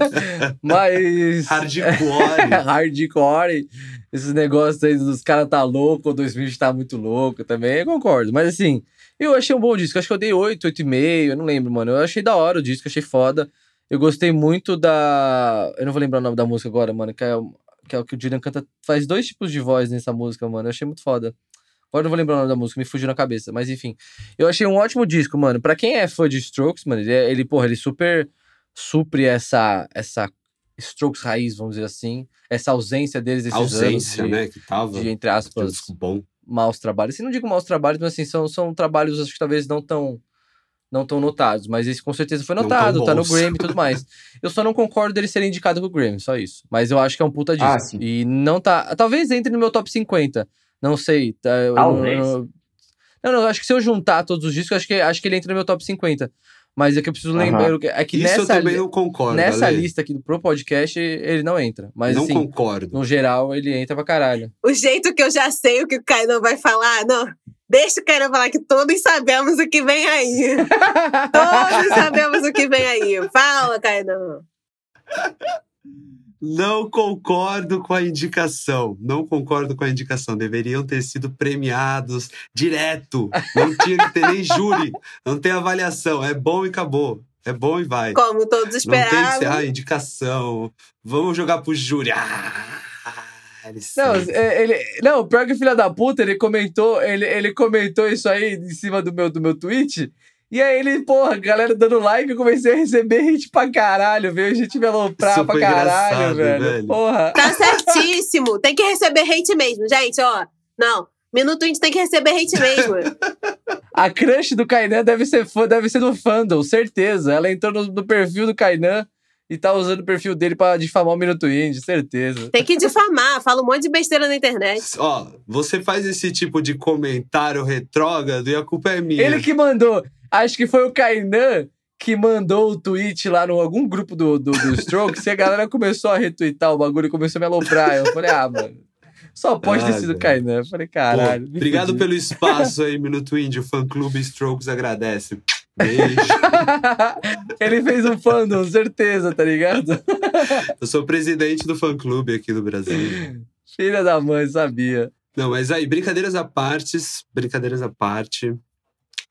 Mas. Hardcore. hardcore, esses negócios aí dos caras tá louco, o 2020 tá muito louco também, eu concordo. Mas assim, eu achei um bom disco, acho que eu dei 8, 8,5, eu não lembro, mano. Eu achei da hora o disco, achei foda. Eu gostei muito da. Eu não vou lembrar o nome da música agora, mano, que é, que é o que o Julian canta. Faz dois tipos de voz nessa música, mano. Eu achei muito foda. Agora não vou lembrar o nome da música, me fugiu na cabeça. Mas enfim, eu achei um ótimo disco, mano. Pra quem é fã de Strokes, mano, ele, é- ele porra, ele super supre essa, essa Strokes raiz, vamos dizer assim. Essa ausência deles esses Ausência, anos de, né? Que tava. de, entre aspas, bom. maus trabalhos. Assim, não digo maus trabalhos, mas assim, são, são trabalhos, acho que talvez não tão, não tão notados. Mas esse com certeza foi notado, tá no. Grammy e tudo mais. Eu só não concordo dele ser indicado pro Grammy, só isso. Mas eu acho que é um puta disco. Ah, sim. e não tá. Talvez entre no meu top 50. Não sei. Tá, eu Talvez. Não, não, não, acho que se eu juntar todos os discos, acho que, acho que ele entra no meu top 50. Mas é que eu preciso lembrar. É que Isso eu nessa, também li- não concordo. nessa Ale. lista aqui do Pro Podcast, ele não entra. Mas não assim, concordo. no geral, ele entra pra caralho. O jeito que eu já sei o que o Kainan vai falar, não. Deixa o Kainan falar que todos sabemos o que vem aí. todos sabemos o que vem aí. Fala, Kainan. Não concordo com a indicação. Não concordo com a indicação. Deveriam ter sido premiados direto. Não tinha que ter nem júri. Não tem avaliação. É bom e acabou. É bom e vai. Como todos Não tem que ser esperavam. ah, indicação. Vamos jogar pro júri. Ah, Não, é, ele, não, pior que filho da puta, ele comentou, ele, ele comentou isso aí em cima do meu, do meu tweet. E aí ele, porra, galera dando like, eu comecei a receber hate pra caralho, veio gente me aloprar Isso pra caralho, velho. velho. Porra. Tá certíssimo. Tem que receber hate mesmo, gente, ó. Não. Minuto Indie tem que receber hate mesmo. A crush do Kainan deve ser fã, deve ser do fandom, certeza. Ela entrou no, no perfil do Kainan e tá usando o perfil dele pra difamar o Minuto Indie, certeza. Tem que difamar. Fala um monte de besteira na internet. Ó, você faz esse tipo de comentário retrógrado e a culpa é minha. Ele que mandou, acho que foi o Kainan que mandou o tweet lá no algum grupo do, do, do Strokes e a galera começou a retweetar o bagulho e começou a me aloprar. Eu falei, ah, mano, só pode ter Ah, sido o. Kainan. Eu falei, Pô, caralho. me obrigado fudi. pelo espaço aí, Minuto Indie. O fã-clube Strokes agradece. Beijo. Ele fez um fandom, certeza, tá ligado? Eu sou presidente do fã-clube aqui do Brasil. Filha da mãe, sabia. Não, mas aí, brincadeiras à partes, brincadeiras à parte,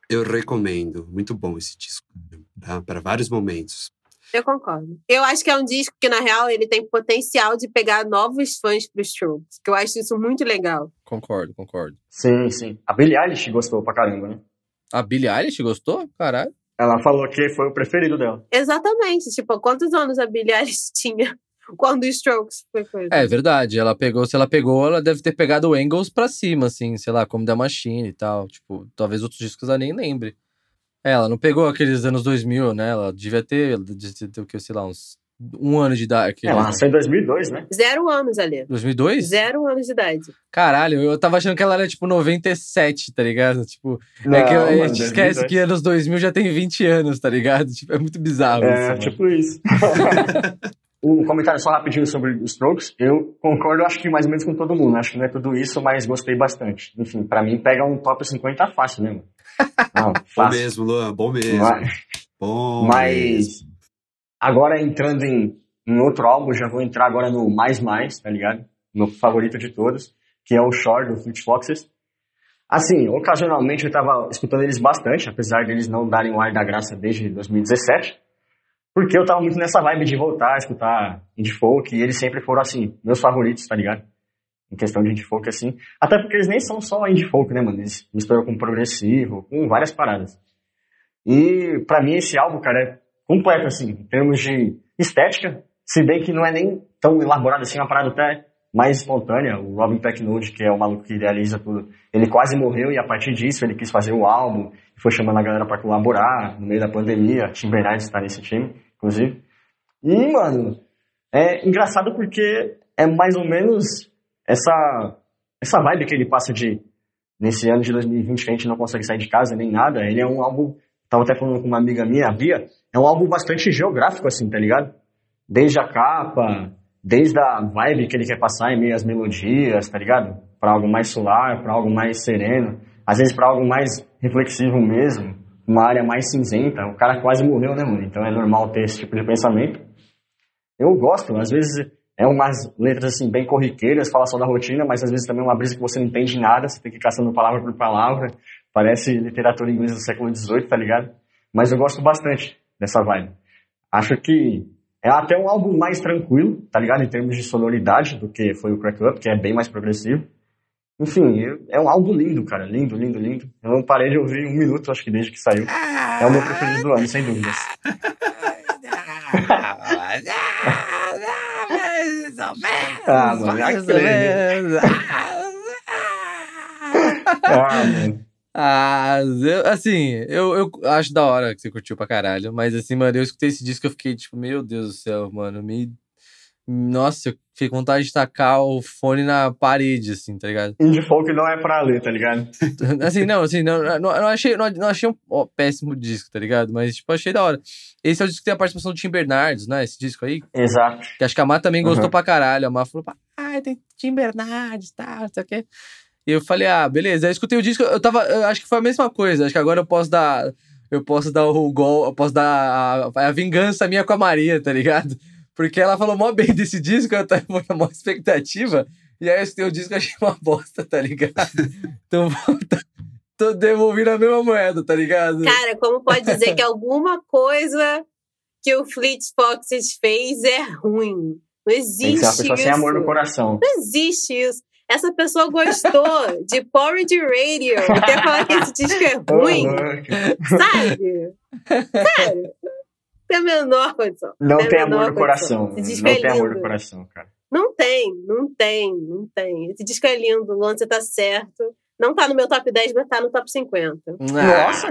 eu recomendo. Muito bom esse disco, tá? para vários momentos. Eu concordo. Eu acho que é um disco que, na real, ele tem potencial de pegar novos fãs pro Strokes. Que eu acho isso muito legal. Concordo, concordo. Sim, sim. A Billie Eilish gostou pra caramba, né? A Billie Eilish gostou? Caralho. Ela falou que foi o preferido dela. Exatamente. Tipo, quantos anos a Billie Eilish tinha quando o Strokes foi coisa? É verdade, ela pegou, se ela pegou, ela deve ter pegado o Angles pra cima, assim, sei lá, como da Machine e tal. Tipo, talvez outros discos ela nem lembre. É, ela não pegou aqueles anos 2000, né? Ela devia ter, ela devia ter o que, sei lá, uns um ano de idade. aquele- Ela nasceu em 2002, né? Zero anos ali. 2002? Zero anos de idade. Caralho, eu tava achando que ela era tipo 97, tá ligado? Tipo, é que Não, a mano, gente esquece 2002. que anos 2000 já tem 20 anos, tá ligado? Tipo, é muito bizarro isso. É, mano. tipo isso. um comentário só rapidinho sobre os Strokes. Eu concordo, acho que mais ou menos com todo mundo. Acho que não é tudo isso, mas gostei bastante. Enfim, pra mim pega um top 50 fácil, né, mano? Não, Bom fácil. mesmo, Luan, bom mesmo. Mas, Bom mas mesmo. agora entrando em, em outro álbum, já vou entrar agora no Mais Mais, tá ligado? Meu favorito de todos, que é o Shore do Fleet Foxes. Assim, ocasionalmente eu tava escutando eles bastante, apesar deles não darem o ar da graça desde 2017. Porque eu tava muito nessa vibe de voltar a escutar indie folk, e eles sempre foram, assim, meus favoritos, tá ligado? Em questão de indie folk, assim. Até porque eles nem são só indie folk, né, mano? Eles misturam com progressivo, com várias paradas. E pra mim esse álbum, cara, é completo, assim, em termos de estética, se bem que não é nem tão elaborado assim, uma parada até mais espontânea. O Robin Pecknold, que é o maluco que idealiza tudo, ele quase morreu e a partir disso ele quis fazer o álbum, foi chamando a galera pra colaborar no meio da pandemia. Tim Bernardes está nesse time, inclusive. E, mano, é engraçado porque é mais ou menos essa, essa vibe que ele passa de, nesse ano de 2020 que a gente não consegue sair de casa nem nada. Ele é um álbum, tava até falando com uma amiga minha, a Bia, é um álbum bastante geográfico, assim, tá ligado? Desde a capa, Desde a vibe que ele quer passar em meio às melodias, tá ligado? Pra algo mais solar, pra algo mais sereno. Às vezes pra algo mais reflexivo mesmo. Uma área mais cinzenta. O cara quase morreu, né, mano? Então é normal ter esse tipo de pensamento. Eu gosto, às vezes é umas letras assim bem corriqueiras, fala só da rotina, mas às vezes também é uma brisa que você não entende nada, você tem que ir caçando palavra por palavra. Parece literatura inglesa do século XVIII, tá ligado? Mas eu gosto bastante dessa vibe. Acho que é até um álbum mais tranquilo, tá ligado? Em termos de sonoridade do que foi o Crack Up, que é bem mais progressivo. Enfim, é um álbum lindo, cara. Lindo, lindo, lindo. Eu não parei de ouvir um minuto, acho que desde que saiu. É o meu preferido do ano, sem dúvidas. ah, mano, ah, mano. Ah, eu, assim, eu, eu acho da hora que você curtiu pra caralho. Mas assim, mano, eu escutei esse disco e eu fiquei tipo, meu Deus do céu, mano. Me. Nossa, eu fiquei com vontade de tacar o fone na parede, assim, tá ligado? Indie folk não é pra ler, tá ligado? assim, não, assim, não, não, não achei, não, não achei um ó, péssimo disco, tá ligado? Mas, tipo, achei da hora. Esse é o disco que tem a participação do Tim Bernardes, né? Esse disco aí. Exato. Que acho que a Má também gostou uhum. pra caralho. A Má falou, ah, tem Tim Bernardes, tá, não sei o quê. E eu falei, ah, beleza. Aí eu escutei o disco, eu tava. Eu acho que foi a mesma coisa. Acho que agora eu posso dar. Eu posso dar o gol, eu posso dar a, a vingança minha com a Maria, tá ligado? Porque ela falou mó bem desse disco, eu tava com uma expectativa. E aí eu escutei o disco e achei uma bosta, tá ligado? Então, tô devolvendo a mesma moeda, tá ligado? Cara, como pode dizer que alguma coisa que o Fleet Foxes fez é ruim? Não existe Tem que ser uma pessoa isso. sem amor no coração. Não existe isso essa pessoa gostou de Porridge Radio e quer falar que esse disco é ruim, sabe? Cara, tem a menor condição. Não tem, tem amor no coração. Não é tem amor no coração, cara. Não tem, não tem, não tem. Esse disco é lindo, Luan, você tá certo. Não tá no meu top 10, mas tá no top 50. Nossa!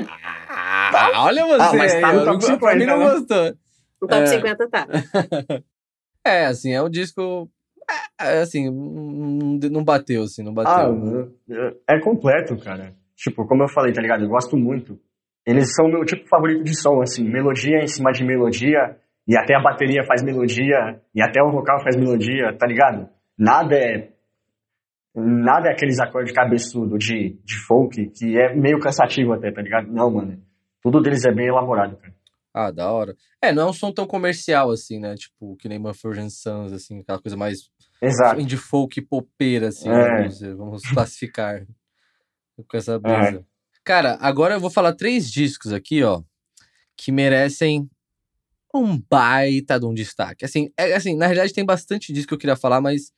Ah, olha você! Ah, mas tá no top 50. Pra mim não né? gostou. No top é. 50 tá. é, assim, é um disco é, é, assim, não bateu, assim, não bateu. Ah, é completo, cara. Tipo, como eu falei, tá ligado? Eu gosto muito. Eles são meu tipo favorito de som, assim, melodia em cima de melodia, e até a bateria faz melodia, e até o vocal faz melodia, tá ligado? Nada é. Nada é aqueles acordes cabeçudo de, de folk, que é meio cansativo até, tá ligado? Não, mano. Tudo deles é bem elaborado, cara. Ah, da hora. É, não é um som tão comercial assim, né? Tipo, que nem Manfred Sons, assim, aquela coisa mais Exato. indie folk popeira, assim, é. vamos, dizer, vamos classificar com essa brisa. É. Cara, agora eu vou falar três discos aqui, ó, que merecem um baita de um destaque. Assim, é, assim na realidade tem bastante disco que eu queria falar, mas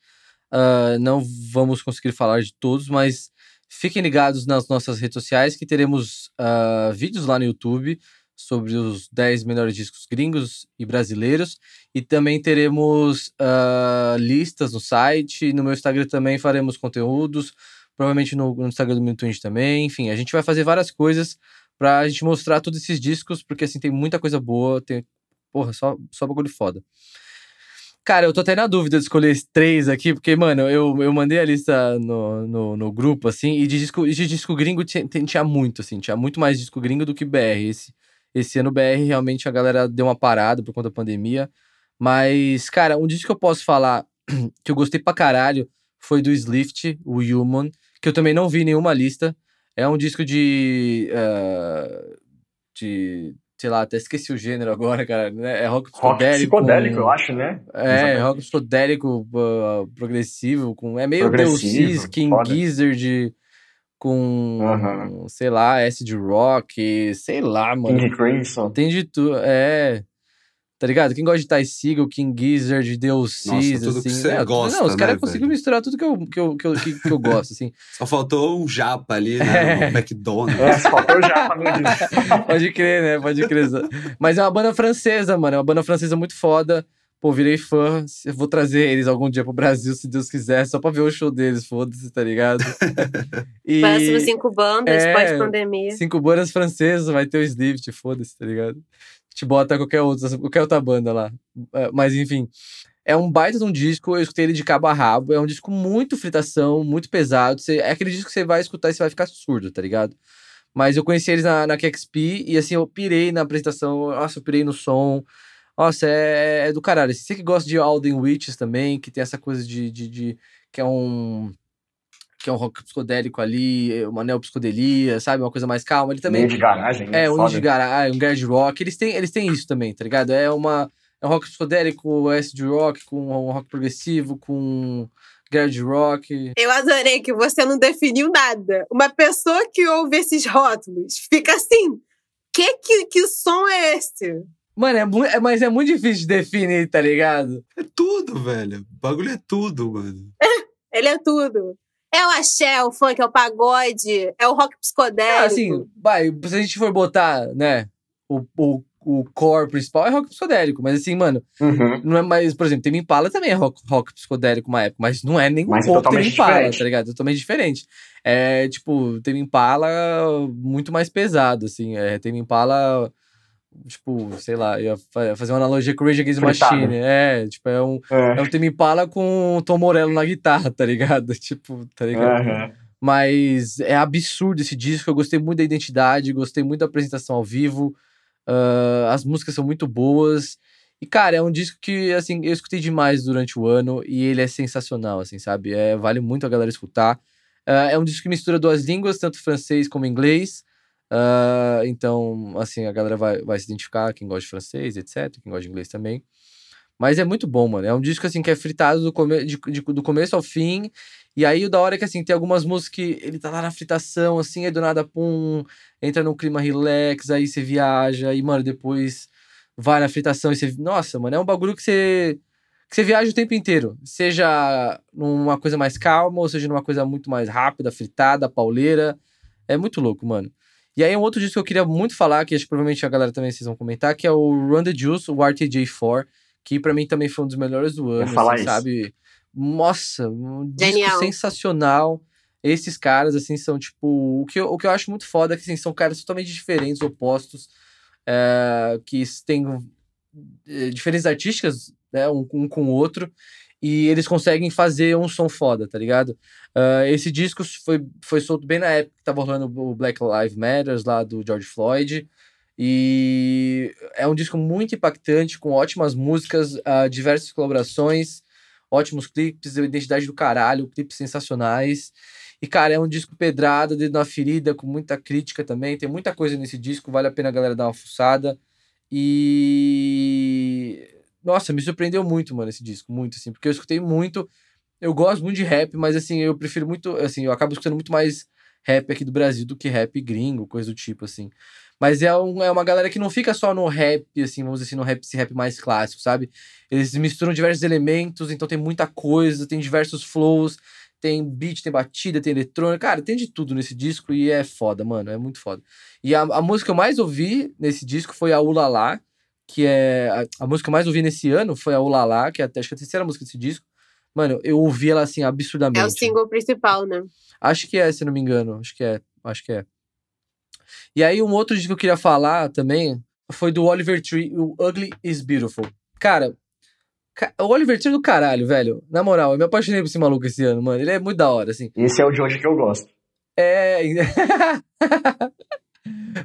uh, não vamos conseguir falar de todos, mas fiquem ligados nas nossas redes sociais que teremos uh, vídeos lá no YouTube sobre os 10 melhores discos gringos e brasileiros. E também teremos uh, listas no site. No meu Instagram também faremos conteúdos. Provavelmente no, no Instagram do Twitch também. Enfim, a gente vai fazer várias coisas pra gente mostrar todos esses discos, porque assim, tem muita coisa boa. Tem, porra, só, só bagulho foda. Cara, eu tô até na dúvida de escolher três aqui, porque, mano, eu, eu mandei a lista no, no, no grupo, assim, e de disco, de disco gringo tinha, tinha muito, assim, tinha muito mais disco gringo do que BR. Esse, esse ano BR realmente a galera deu uma parada por conta da pandemia. Mas, cara, um disco que eu posso falar que eu gostei pra caralho foi do Slift, o Human, que eu também não vi nenhuma lista. É um disco de. Uh, de. Sei lá, até esqueci o gênero agora, cara. Né? É rock psicodélico. Rock psicodélico, eu acho, né? É, Exatamente. rock psicodélico uh, progressivo. Com, é meio Deus King Gizzard com, uhum. sei lá, acid rock, sei lá, mano. King Crimson. Tem de tudo, é. Tá ligado? Quem gosta de Ty Seagal, King Gizzard, Deus Cis, assim. Que você é, gosta, não, os caras né, conseguiram misturar tudo que eu, que eu, que eu, que, que eu gosto, assim. Só faltou um japa ali, né? É. No McDonald's. É, só faltou o japa no Pode crer, né? Pode crer. Mas é uma banda francesa, mano. É uma banda francesa muito foda. Pô, virei fã. Eu vou trazer eles algum dia pro Brasil, se Deus quiser, só pra ver o show deles, foda-se, tá ligado? e... Próximo cinco bandas, é, pós-pandemia. Cinco bandas francesas, vai ter o Slift, foda-se, tá ligado? Te bota qualquer, outra, qualquer outra banda lá. É, mas enfim, é um baita de um disco, eu escutei ele de cabo a rabo. É um disco muito fritação, muito pesado. Você, é aquele disco que você vai escutar e você vai ficar surdo, tá ligado? Mas eu conheci eles na, na KXP e assim, eu pirei na apresentação, nossa, eu pirei no som Nossa, é, é do caralho. Você que gosta de Alden Witches também, que tem essa coisa de, de, de que é um que é um rock psicodélico ali, uma neopsicodelia, sabe? Uma coisa mais calma. Ele também. Um de garagem. É, um de garagem, um garage rock. Eles têm, eles têm isso também, tá ligado? É uma. É um rock psicodélico, acid rock, com um rock progressivo, com garage rock. Eu adorei que você não definiu nada. Uma pessoa que ouve esses rótulos fica assim: que, que, que som é esse? Mano, é, muito, é, mas é muito difícil de definir, tá ligado? É tudo, velho. O bagulho é tudo, mano. Ele é tudo. É o axé, o funk, é o pagode, é o rock psicodélico. Ah, assim, vai, se a gente for botar, né, o, o, o core principal é rock psicodélico, mas assim, mano, Uhum. não é mais, por exemplo, tem Impala também é rock, rock psicodélico uma época, mas não é nem um Mas é pouco totalmente Impala, diferente. tá ligado? Totalmente diferente. É, tipo, Tame Impala muito mais pesado, assim, é, Tame Impala... Tipo, sei lá, ia fa- fazer uma analogia com Rage Against Fritado. Machine. É, tipo, é um, É. é um Tame Impala com o Tom Morello na guitarra, tá ligado? Tipo, tá ligado? Aham. Mas é absurdo esse disco. Eu gostei muito da identidade, gostei muito da apresentação ao vivo. ah, as músicas são muito boas. E, cara, é um disco que, assim, eu escutei demais durante o ano e ele é sensacional, assim, sabe? É, vale muito a galera escutar. Ah, é um disco que mistura duas línguas, tanto francês como inglês. Ah, então, assim, a galera vai, vai se identificar, quem gosta de francês, etc., quem gosta de inglês também. Mas é muito bom, mano. É um disco, assim, que é fritado do, come de- de- do começo ao fim. E aí, o da hora é que, assim, tem algumas músicas que ele tá lá na fritação, assim, aí do nada, pum, entra num clima relax, aí você viaja, e, mano, depois vai na fritação e você. Nossa, mano, é um bagulho que você. Que você viaja o tempo inteiro. Seja numa coisa mais calma, ou seja numa coisa muito mais rápida, fritada, pauleira. É muito louco, mano. E aí, um outro disco que eu queria muito falar, que acho que provavelmente a galera também vocês vão comentar, que é o Run the Juice, o RTJ4, que pra mim também foi um dos melhores do ano, falar assim, isso. sabe? Nossa, um disco Genial. sensacional. Esses caras, assim, são tipo. O que, eu, o que eu acho muito foda é que assim, são caras totalmente diferentes, opostos, é, que têm eh, diferenças artísticas, né, um, um com o outro, e eles conseguem fazer um som foda, tá ligado? Ah, esse disco foi, foi solto bem na época que tava rolando o Black Lives Matters lá do George Floyd. E é um disco muito impactante, com ótimas músicas, ah, diversas colaborações, ótimos clipes, identidade do caralho, clipes sensacionais. E, cara, é um disco pedrada, dedo na ferida, com muita crítica também. Tem muita coisa nesse disco, vale a pena a galera dar uma fuçada. E. Nossa, me surpreendeu muito, mano, esse disco. Muito, assim, porque eu escutei muito. Eu gosto muito de rap, mas, assim, eu prefiro muito. Assim, eu acabo escutando muito mais rap aqui do Brasil do que rap gringo, coisa do tipo, assim. Mas é, um, é uma galera que não fica só no rap, assim, vamos dizer assim, no rap, esse rap mais clássico, sabe? Eles misturam diversos elementos, então tem muita coisa, tem diversos flows, tem beat, tem batida, tem eletrônica, cara, tem de tudo nesse disco e é foda, mano, é muito foda. E a, a música que eu mais ouvi nesse disco foi a Ulala, que é. A, a música que eu mais ouvi nesse ano foi a Ulala, que é até, acho que é a terceira música desse disco. Mano, eu ouvi ela assim absurdamente. É o single principal, né? Acho que é, se não me engano. Acho que é. Acho que é. E aí, um outro disco que eu queria falar também foi do Oliver Tree, o Ugly is Beautiful. Cara, ca- o Oliver Tree é do caralho, velho. Na moral, eu me apaixonei por esse maluco esse ano, mano. Ele é muito da hora, assim. Esse é o de hoje que eu gosto. É.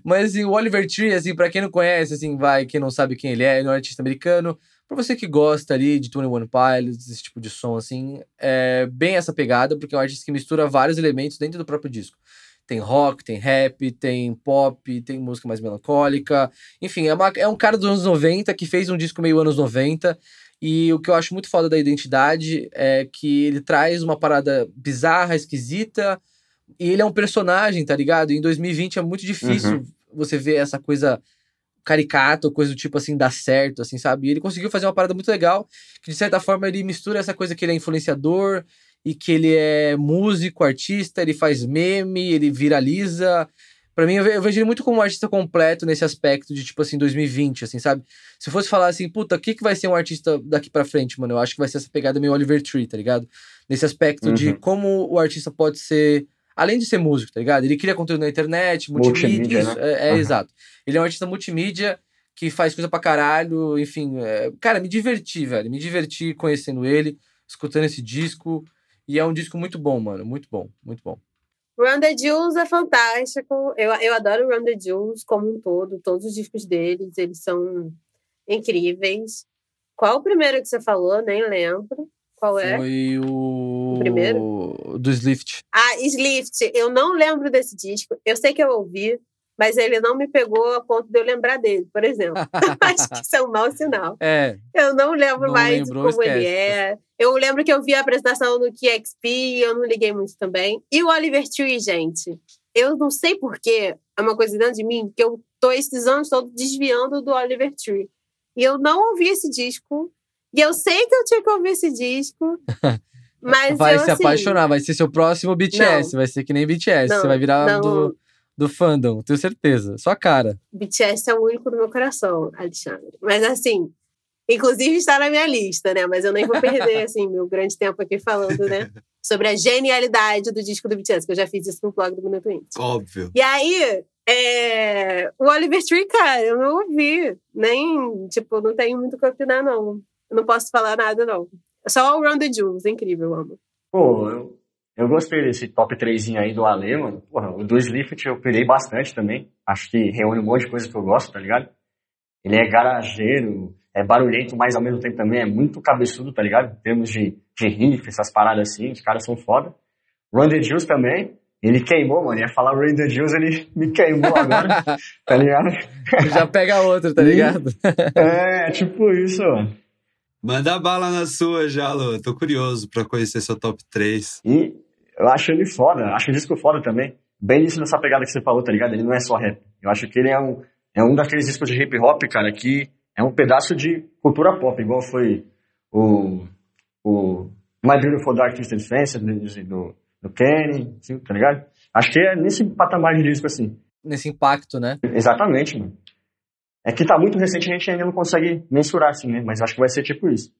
Mas assim, o Oliver Tree, assim, pra quem não conhece, assim, vai, quem não sabe quem ele é, ele é um artista americano. Pra você que gosta ali de 21 Pilots, esse tipo de som, assim, é bem essa pegada, porque é um artista que mistura vários elementos dentro do próprio disco. Tem rock, tem rap, tem pop, tem música mais melancólica. Enfim, é, uma- é um cara dos anos 90 que fez um disco meio anos 90. E o que eu acho muito foda da identidade é que ele traz uma parada bizarra, esquisita, e ele é um personagem, tá ligado? E em 2020 é muito difícil você ver essa coisa caricata, coisa do tipo assim, dar certo, assim, sabe? E ele conseguiu fazer uma parada muito legal, que de certa forma ele mistura essa coisa que ele é influenciador e que ele é músico, artista, ele faz meme, ele viraliza. Pra mim, eu ve- eu vejo ele muito como um artista completo nesse aspecto de, tipo assim, 2020, assim, sabe? Se eu fosse falar assim, puta, o que, que vai ser um artista daqui pra frente, mano? Eu acho que vai ser essa pegada meio Oliver Tree, tá ligado? Nesse aspecto de Uhum. como o artista pode ser além de ser músico, tá ligado? Ele cria conteúdo na internet, multimídia. Multimídia, isso, né? é, é Aham. exato. Ele é um artista multimídia que faz coisa pra caralho, enfim. é, cara, me diverti, velho. Me diverti conhecendo ele, escutando esse disco. E é um disco muito bom, mano. Muito bom, muito bom. Run the Jewels é fantástico. Eu, eu adoro Run the Jewels como um todo. Todos os discos deles, eles são incríveis. Qual o primeiro que você falou? Nem lembro. Qual é? Foi o. O primeiro? Do Slift. Ah, Slift. Eu não lembro desse disco. Eu sei que eu ouvi, mas ele não me pegou a ponto de eu lembrar dele, por exemplo. Acho que isso é um mau sinal. É. Eu não lembro Não mais lembrou, como ele esquece. é. Eu lembro que eu vi a apresentação do KXP e eu não liguei muito também. E o Oliver Tree, gente. Eu não sei porquê, é uma coisa dentro de mim, que eu tô esses anos todos desviando do Oliver Tree. E eu não ouvi esse disco. E eu sei que eu tinha que ouvir esse disco. Mas vai eu, se assim, apaixonar, vai ser seu próximo BTS, vai ser que nem BTS. Não, você vai virar não. do, do fandom, tenho certeza. Sua cara. BTS é o único no meu coração, Alexandre. Mas assim, inclusive está na minha lista, né? Mas eu nem vou perder, assim, meu grande tempo aqui falando, né? Sobre a genialidade do disco do BTS, que eu já fiz isso no blog do Minuto Índio. Óbvio. E aí, é, o Oliver Tree, cara, eu não ouvi. Nem, tipo, não tenho muito o que opinar, não. Eu não posso falar nada, não. Só o Round the Jewels, incrível, amo. Pô, eu, eu gostei desse top 3 aí do Ale, mano. Porra, o do Slift eu pirei bastante também. Acho que reúne um monte de coisa que eu gosto, tá ligado? Ele é garageiro, é barulhento, mas ao mesmo tempo também é muito cabeçudo, tá ligado? Em termos de, de riff, essas paradas assim, os caras são foda. Run the Juice também, ele queimou, mano. Ia falar Run the Juice, ele me queimou agora, tá ligado? Já pega outro, tá ligado? É, tipo isso, mano. Manda bala na sua já, Lu. Tô curioso pra conhecer seu top 3. E eu acho ele foda, acho o disco foda também. Bem nisso nessa pegada que você falou, tá ligado? Ele não é só rap. Eu acho que ele é um, é um daqueles discos de hip hop, cara, que é um pedaço de cultura pop, igual foi o, o My Beautiful Dark Twisted Fancy do, do, do Kenny, assim, tá ligado? Acho que é nesse patamar de disco, assim. Nesse impacto, né? Exatamente, mano. É que tá muito recente, a gente ainda não consegue mensurar, assim, né? Mas acho que vai ser tipo isso.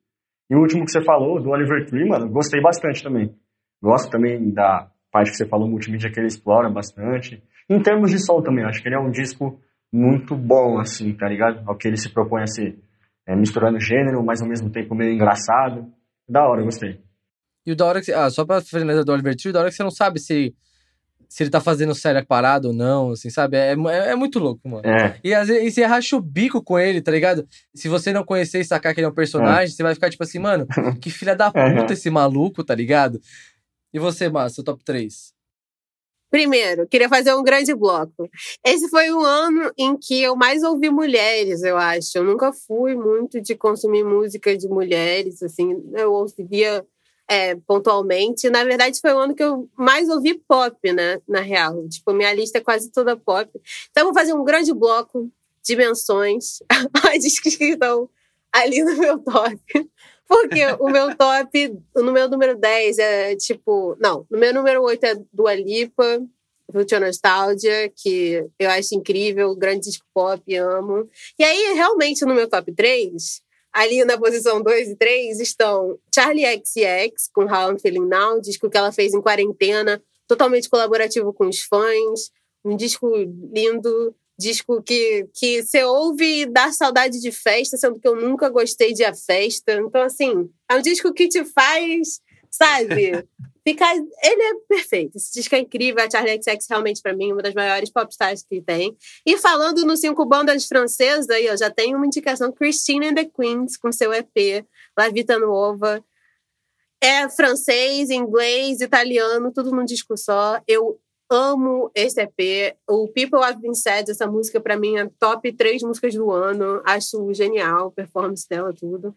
E o último que você falou, do Oliver Tree, mano, gostei bastante também. Gosto também da parte que você falou, multimídia, que ele explora bastante. Em termos de som também, acho que ele é um disco muito bom, assim, tá ligado? Ao que ele se propõe a ser. É, misturando gênero, mas ao mesmo tempo meio engraçado. Da hora, gostei. E o da hora que. Ah, só pra finalizar do Oliver Tree, o da hora que você não sabe se, se ele tá fazendo série parado ou não, assim, sabe? É, é, é muito louco, mano. É, E às vezes e você racha o bico com ele, tá ligado? Se você não conhecer e sacar que ele é um personagem, você vai ficar tipo assim, mano, que filha da puta esse maluco, tá ligado? E você, Márcio, top 3? Primeiro, queria fazer um grande bloco. Esse foi o ano em que eu mais ouvi mulheres, eu acho. Eu nunca fui muito de consumir música de mulheres, assim, eu ouvia é, pontualmente. Na verdade, foi o ano que eu mais ouvi pop, né? Na real. Tipo, minha lista é quase toda pop. Então, eu vou fazer um grande bloco de menções a discos que estão ali no meu top. Porque o meu top, no meu número 10 é tipo. Não, no meu número 8 é Dua Lipa, Future Nostalgia, que eu acho incrível, grande disco pop, amo. E aí, realmente, no meu top 3, ali na posição 2 e 3, estão Charlie XX, com How I'm Feeling Now, disco que ela fez em quarentena, totalmente colaborativo com os fãs, um disco lindo, disco que, que você ouve e dá saudade de festa, sendo que eu nunca gostei de a festa. Então, assim, é um disco que te faz, sabe? Ficar. Ele é perfeito. Esse disco é incrível. A Charlie XX realmente, pra mim, é uma das maiores popstars que tem. E falando no Cinco Bandas Francesas, aí, eu já tenho uma indicação: Christine and the Queens, com seu EP, La Vita Nuova. É francês, inglês, italiano, tudo num disco só. Eu amo esse EP. O People Have Been Said, essa música, pra mim, é top três músicas do ano. Acho genial, performance dela, tudo.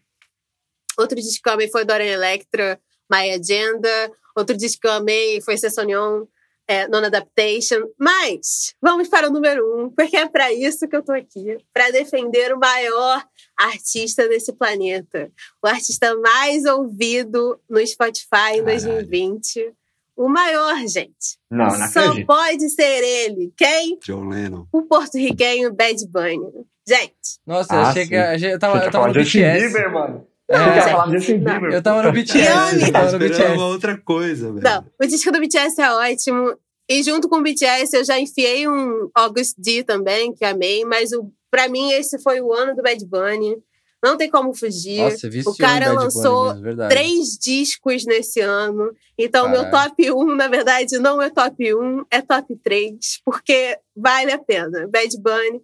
Outro disco amei foi Dorian Electra, My Agenda. Outro disco que eu amei foi Sessonion, é, Non-Adaptation. Mas, vamos para o número um, porque é para isso que eu tô aqui. Para defender o maior artista desse planeta. O artista mais ouvido no Spotify em Caralho. 2020. O maior, gente. não, não Só acredito. pode ser ele. Quem? John Lennon. O porto-riquenho Bad Bunny. Gente, Nossa, eu Ah, achei sim. que. Eu tava, Você eu tava no BTS. Bieber, mano. É, Justin. Bieber? eu tava no BTS. Eu Tá tava no esperando uma BTS. outra coisa, velho. Não, o disco do BTS é ótimo. E junto com o BTS eu já enfiei um August D também, que amei. Mas o, pra mim esse foi o ano do Bad Bunny. Não tem como fugir. Nossa, o cara lançou Bunny mesmo, verdade. três discos nesse ano. Então, o meu top 1, na verdade, não é top 1, é top 3, porque vale a pena. Bad Bunny,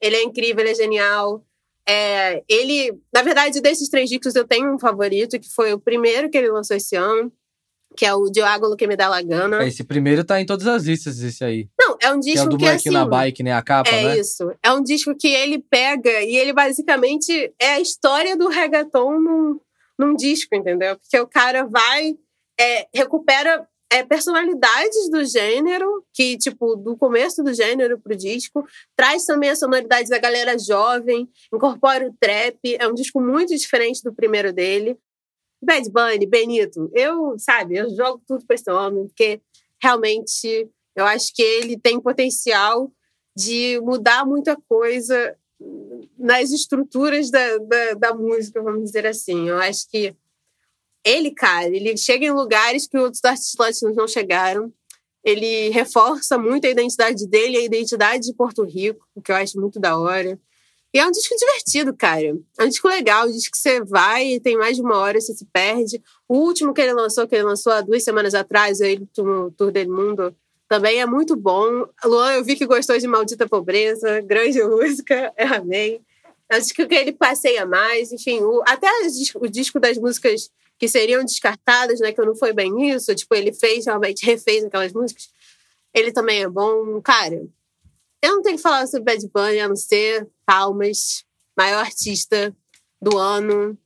ele é incrível, ele é genial. É, ele, na verdade, desses três discos eu tenho um favorito, que foi o primeiro que ele lançou esse ano, que é o Diágolo que me dá Lagana. Esse primeiro tá em todas as listas, esse aí. Não, é um Que é disco o do que, molequinho assim, na bike, né? A capa, É né? isso. É um disco que ele pega e ele basicamente é a história do reggaeton num, num disco, entendeu? Porque o cara vai, é, recupera é, personalidades do gênero, que, tipo, do começo do gênero pro disco, traz também a sonoridade da galera jovem, incorpora o trap. É um disco muito diferente do primeiro dele. Bad Bunny, Benito, eu, sabe, eu jogo tudo pra esse homem, porque realmente eu acho que ele tem potencial de mudar muita coisa nas estruturas da, da, da música, vamos dizer assim. Eu acho que ele, cara, ele chega em lugares que outros artistas latinos não chegaram. Ele reforça muito a identidade dele, a identidade de Porto Rico, o que eu acho muito da hora. E é um disco divertido, cara. É um disco legal, um disco que você vai e tem mais de uma hora, você se perde. O último que ele lançou, que ele lançou há duas semanas atrás, ele no Tour del Mundo, também é muito bom. Luan, eu vi que gostou de Maldita Pobreza, grande música, eu amei. É um disco que ele passeia mais, enfim, o- até os dis- o disco das músicas que seriam descartadas, né, que não foi bem isso, tipo, ele fez, realmente refez aquelas músicas. Ele também é bom. Cara, eu não tenho que falar sobre Bad Bunny, a não ser palmas, maior artista do ano.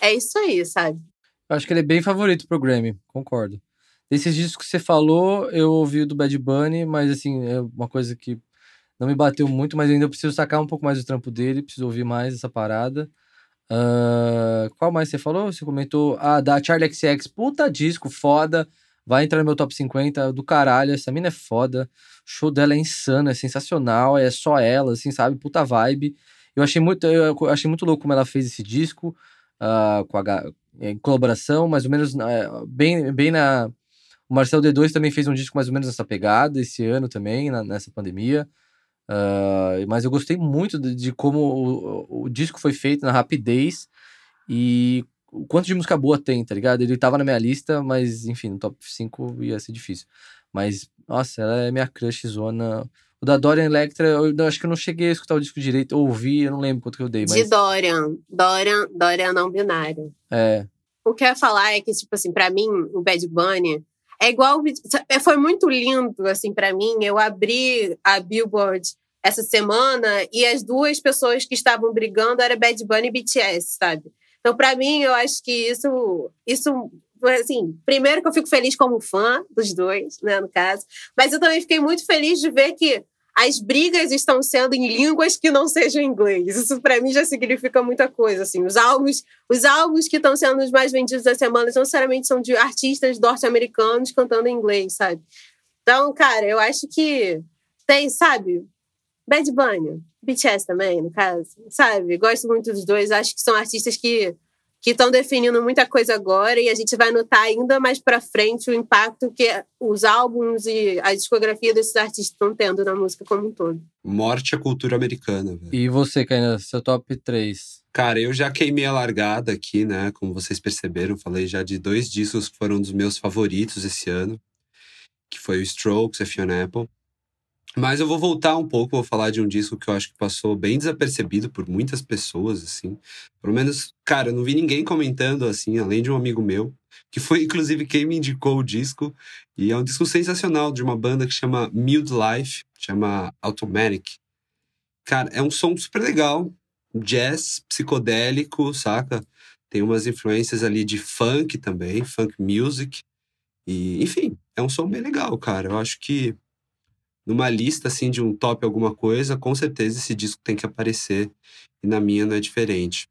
É isso aí, sabe? Eu acho que ele é bem favorito pro Grammy, concordo. Desses discos que você falou, eu ouvi o do Bad Bunny, mas assim, é uma coisa que não me bateu muito, mas ainda preciso sacar um pouco mais do trampo dele, preciso ouvir mais essa parada. Ah, qual mais você falou? Você comentou. Ah, da Charlie XX. Puta disco, foda. Vai entrar no meu top 50 do caralho. Essa mina é foda. O show dela é insano, é sensacional. É só ela, assim, sabe? Puta vibe. Eu achei muito, eu achei muito louco como ela fez esse disco. ah, com a, ga- em colaboração, mais ou menos eh, bem, bem na. O Marcel D2 também fez um disco mais ou menos nessa pegada esse ano também, na- nessa pandemia. Ah, mas eu gostei muito de, de como o- o disco foi feito, na rapidez e o quanto de música boa tem, tá ligado? Ele tava na minha lista, mas enfim, no top 5 ia ser difícil. Mas, nossa, ela é minha crush zona. O da Dorian Electra, eu não- acho que eu não cheguei a escutar o disco direito, ou ouvi, eu não lembro quanto que eu dei, De mas. Dorian. Dorian, Dorian não binário. É, O que eu ia falar é que, tipo assim, pra mim, o Bad Bunny é igual. Foi muito lindo, assim, pra mim. Eu abri a Billboard essa semana e as duas pessoas que estavam brigando eram Bad Bunny e BTS, sabe? Então, pra mim, eu acho que isso. isso assim, primeiro que eu fico feliz como fã dos dois, né, no caso. Mas eu também fiquei muito feliz de ver que as brigas estão sendo em línguas que não sejam inglês. Isso pra mim já significa muita coisa, assim. Os álbuns, os álbuns que estão sendo os mais vendidos da semana não necessariamente são de artistas norte-americanos cantando em inglês, sabe? Então, cara, eu acho que tem, sabe? Bad Bunny, BTS também, no caso, sabe? Gosto muito dos dois. Acho que são artistas que que estão definindo muita coisa agora e a gente vai notar ainda mais pra frente o impacto que os álbuns e a discografia desses artistas estão tendo na música como um todo. Morte à cultura americana, velho. E você, Kainan, seu top 3? Cara, eu já queimei a largada aqui, né? Como vocês perceberam, falei já de dois discos que foram dos meus favoritos esse ano, que foi o Strokes e a Fiona Apple. Mas eu vou voltar um pouco, vou falar de um disco que eu acho que passou bem desapercebido por muitas pessoas, assim. Pelo menos, cara, eu não vi ninguém comentando, assim, além de um amigo meu, que foi inclusive quem me indicou o disco. E é um disco sensacional de uma banda que chama Mute Life, chama Automatic. Cara, é um som super legal, jazz psicodélico, saca? Tem umas influências ali de funk também, funk music. E, enfim, é um som bem legal, cara. Eu acho que numa lista assim de um top alguma coisa, com certeza esse disco tem que aparecer. E na minha não é diferente.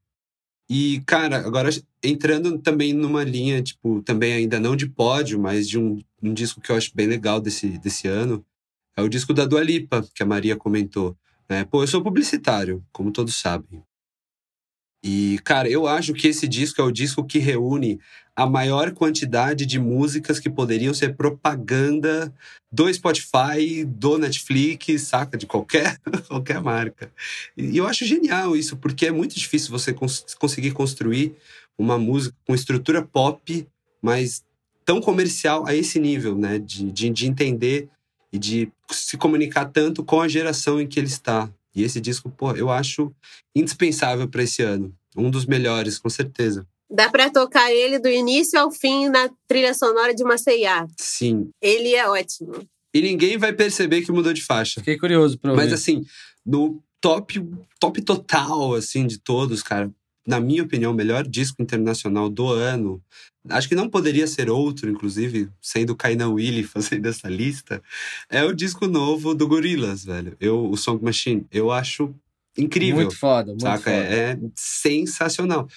E, cara, agora entrando também numa linha, tipo, também ainda não de pódio, mas de um, um disco que eu acho bem legal desse, desse ano, é o disco da Dua Lipa, que a Maria comentou. Né? Pô, eu sou publicitário, como todos sabem. E, cara, eu acho que esse disco é o disco que reúne a maior quantidade de músicas que poderiam ser propaganda do Spotify, do Netflix, saca? De qualquer, qualquer marca. E eu acho genial isso, porque é muito difícil você cons conseguir construir uma música com estrutura pop, mas tão comercial a esse nível, né? De, de, de entender e de se comunicar tanto com a geração em que ele está. E esse disco, pô, eu acho indispensável para esse ano. Um dos melhores, com certeza. Dá pra tocar ele do início ao fim na trilha sonora de uma C&A. Sim. Ele é ótimo. E ninguém vai perceber que mudou de faixa. Fiquei curioso pra ouvir. Mas assim, no top, top total, assim, de todos, cara, na minha opinião, o melhor disco internacional do ano. Acho que não poderia ser outro, inclusive, sendo Kainan Willy fazendo essa lista. É o disco novo do Gorillaz, velho. Eu, o Song Machine. Eu acho incrível. Muito foda, muito saca? foda. É, é sensacional.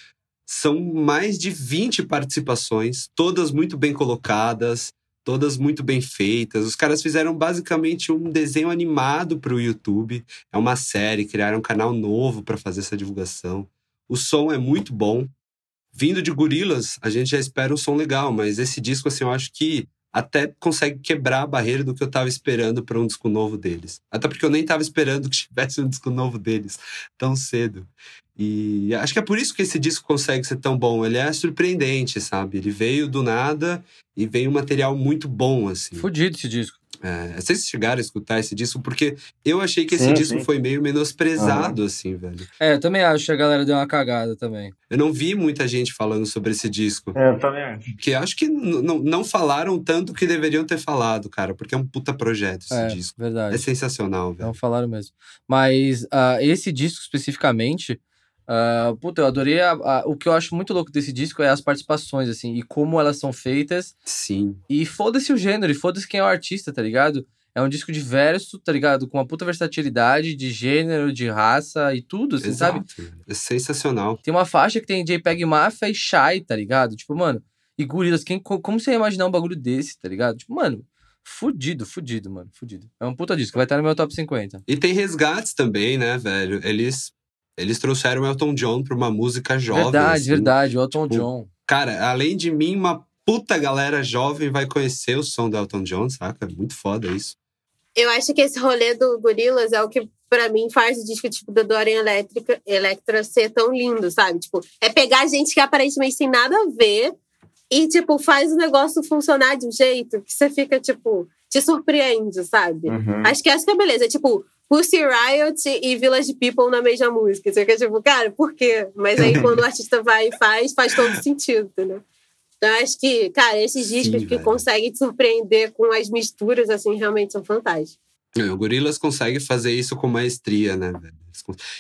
São mais de 20 participações, todas muito bem colocadas, todas muito bem feitas. Os caras fizeram basicamente um desenho animado para o YouTube. É uma série, criaram um canal novo para fazer essa divulgação. O som é muito bom. Vindo de Gorilas, a gente já espera um som legal, mas esse disco, assim, eu acho que até consegue quebrar a barreira do que eu tava esperando para um disco novo deles. Até porque eu nem tava esperando que tivesse um disco novo deles tão cedo. E acho que é por isso que esse disco consegue ser tão bom. Ele é surpreendente, sabe? Ele veio do nada e veio um material muito bom, assim. Fudido esse disco. É, vocês chegaram a escutar esse disco? Porque eu achei que esse Sim, disco sim. foi meio menosprezado, assim, velho. É, eu também acho que a galera deu uma cagada também. Eu não vi muita gente falando sobre esse disco. É, eu também acho. Que acho que não falaram tanto que deveriam ter falado, cara. Porque é um puta projeto esse É, disco. verdade. É sensacional, velho. Não falaram mesmo. Mas ah, esse disco especificamente, ah, puta, eu adorei. a- a- o que eu acho muito louco desse disco é as participações, assim, e como elas são feitas. Sim. E foda-se o gênero, e foda-se quem é o artista, tá ligado? É um disco diverso, tá ligado? Com uma puta versatilidade de gênero, de raça e tudo, assim, sabe? Exato. É sensacional. Tem uma faixa que tem JPEG Mafia e Shy, tá ligado? Tipo, mano, e Gorillaz, quem, co- como você ia imaginar um bagulho desse, tá ligado? Tipo, mano, fudido, fudido, mano, fudido. É um puta disco, vai estar no meu top 50. E tem resgates também, né, velho? Eles, eles trouxeram Elton John pra uma música jovem. verdade, assim. verdade, o Elton tipo, John. Cara, além de mim, uma puta galera jovem vai conhecer o som do Elton John, saca? É muito foda isso. Eu acho que esse rolê do Gorillaz é o que, pra mim, faz o disco tipo do Dorian Electrica, Electra ser tão lindo, sabe? Tipo, é pegar gente que aparentemente tem nada a ver e, tipo, faz o negócio funcionar de um jeito que você fica, tipo, te surpreende, sabe? Uhum. Acho que essa que é a beleza. É tipo, Pussy Riot e Village People na mesma música. Você fica tipo, cara, por quê? Mas aí quando o artista vai e faz, faz todo sentido, entendeu? Então eu acho que, cara, esses Sim, discos que velho. conseguem te surpreender com as misturas, assim, realmente são fantásticos. É, O Gorillaz consegue fazer isso com maestria, né?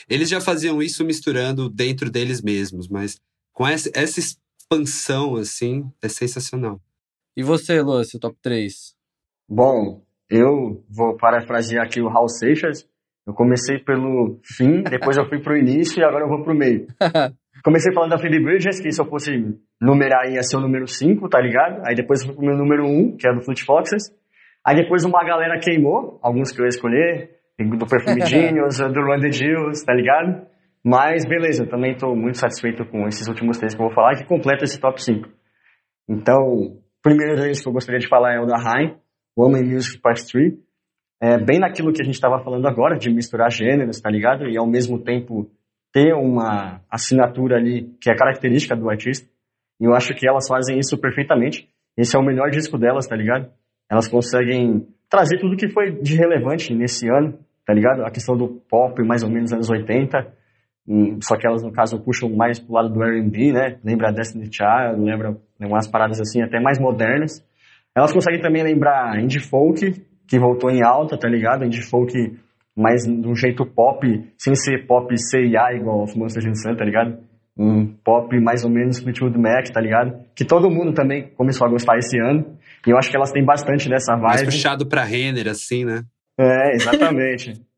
Eles já faziam isso misturando dentro deles mesmos, mas com essa, essa expansão, assim, é sensacional. E você, seu top 3? Bom, eu vou parafrasear aqui o Hal Seixas. Eu comecei pelo fim, depois eu fui pro início e agora eu vou pro meio. Comecei falando da Phoebe Bridges, que se eu fosse numerar ia ser o número 5, tá ligado? Aí depois eu fui pro meu número 1, um, que é do Fleet Foxes. Aí depois uma galera queimou, alguns que eu ia escolher, do Perfume Genius, do the Jewels, tá ligado? Mas beleza, também tô muito satisfeito com esses últimos três que eu vou falar, que completa esse top 5. Então, o primeiro deles que eu gostaria de falar é o da Haim, Woman Music Part 3. É bem naquilo que a gente estava falando agora, de misturar gêneros, tá ligado? E ao mesmo tempo ter uma assinatura ali que é característica do artista. E eu acho que elas fazem isso perfeitamente. Esse é o melhor disco delas, tá ligado? Elas conseguem trazer tudo que foi de relevante nesse ano, tá ligado? A questão do pop, mais ou menos anos 80. Hum, Só que elas, no caso, puxam mais pro lado do R&B, né? Lembra Destiny Child, lembra umas paradas assim, até mais modernas. Elas conseguem também lembrar indie folk, que voltou em alta, tá ligado? Indie folk mais de um jeito pop, sem ser pop CIA igual aos Monsters in Sun, tá ligado? Um pop mais ou menos Fleetwood Mac, tá ligado? Que todo mundo também começou a gostar esse ano. E eu acho que elas têm bastante dessa Mais vibe. puxado pra Renner, assim, né? É, exatamente.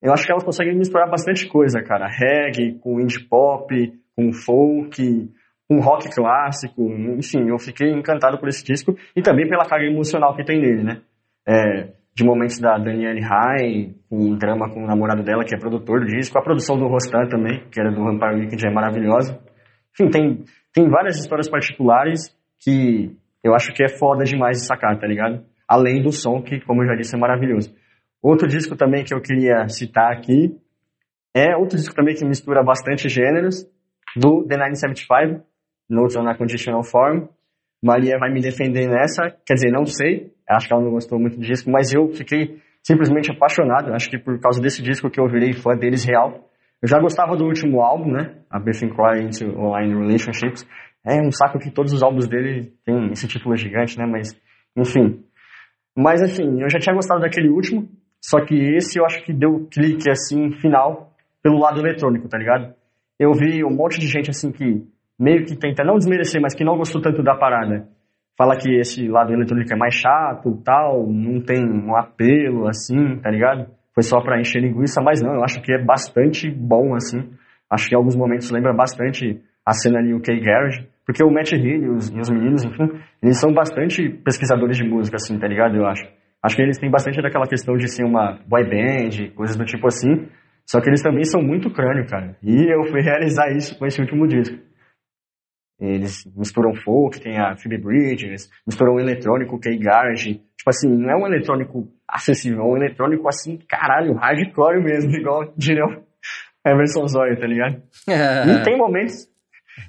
Eu acho que elas conseguem misturar bastante coisa, cara. Reggae, com indie pop, com folk, com rock clássico. Enfim, eu fiquei encantado por esse disco e também pela carga emocional que tem nele, né? É, de momentos da Danielle High, um drama com o namorado dela, que é produtor do disco. A produção do Rostan também, que era do Vampire Weekend, é maravilhosa. Enfim, tem, tem várias histórias particulares que eu acho que é foda demais de sacar, tá ligado? Além do som, que, como eu já disse, é maravilhoso. Outro disco também que eu queria citar aqui é outro disco também que mistura bastante gêneros, do The 975, Notes on a Conditional Form. Maria vai me defender nessa, quer dizer, não sei, acho que ela não gostou muito do disco, mas eu fiquei simplesmente apaixonado. Acho que por causa desse disco que eu virei fã deles real. Eu já gostava do último álbum, né? A Between Cry into Online Relationships. É um saco que todos os álbuns dele tem esse título gigante, né? Mas, enfim. Mas, assim, eu já tinha gostado daquele último. Só que esse eu acho que deu clique, assim, final, pelo lado eletrônico, tá ligado? Eu vi um monte de gente, assim, que meio que tenta não desmerecer, mas que não gostou tanto da parada. Fala que esse lado eletrônico é mais chato, tal, não tem um apelo, assim, tá ligado? Foi só pra encher linguiça, mas não, eu acho que é bastante bom, assim. Acho que em alguns momentos lembra bastante a cena ali, o K-Garage, porque o Matt Hill e os, e os meninos, enfim, eles são bastante pesquisadores de música, assim, tá ligado? Eu acho. Acho que eles têm bastante daquela questão de ser uma boy band, coisas do tipo assim. Só que eles também são muito crânio, cara. E eu fui realizar isso com esse último disco. Eles misturam folk, tem a Phoebe Bridges, misturam eletrônico, que é Garage. Tipo assim, não é um eletrônico acessível, é um eletrônico assim, caralho, hardcore mesmo, igual diria o Emerson Zóio, tá ligado? e tem momentos.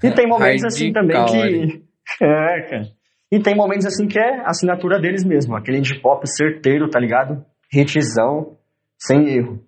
E tem momentos assim também que. É, cara. E tem momentos assim que é a assinatura deles mesmo, aquele indie pop certeiro, tá ligado? Hitzão, sem erro.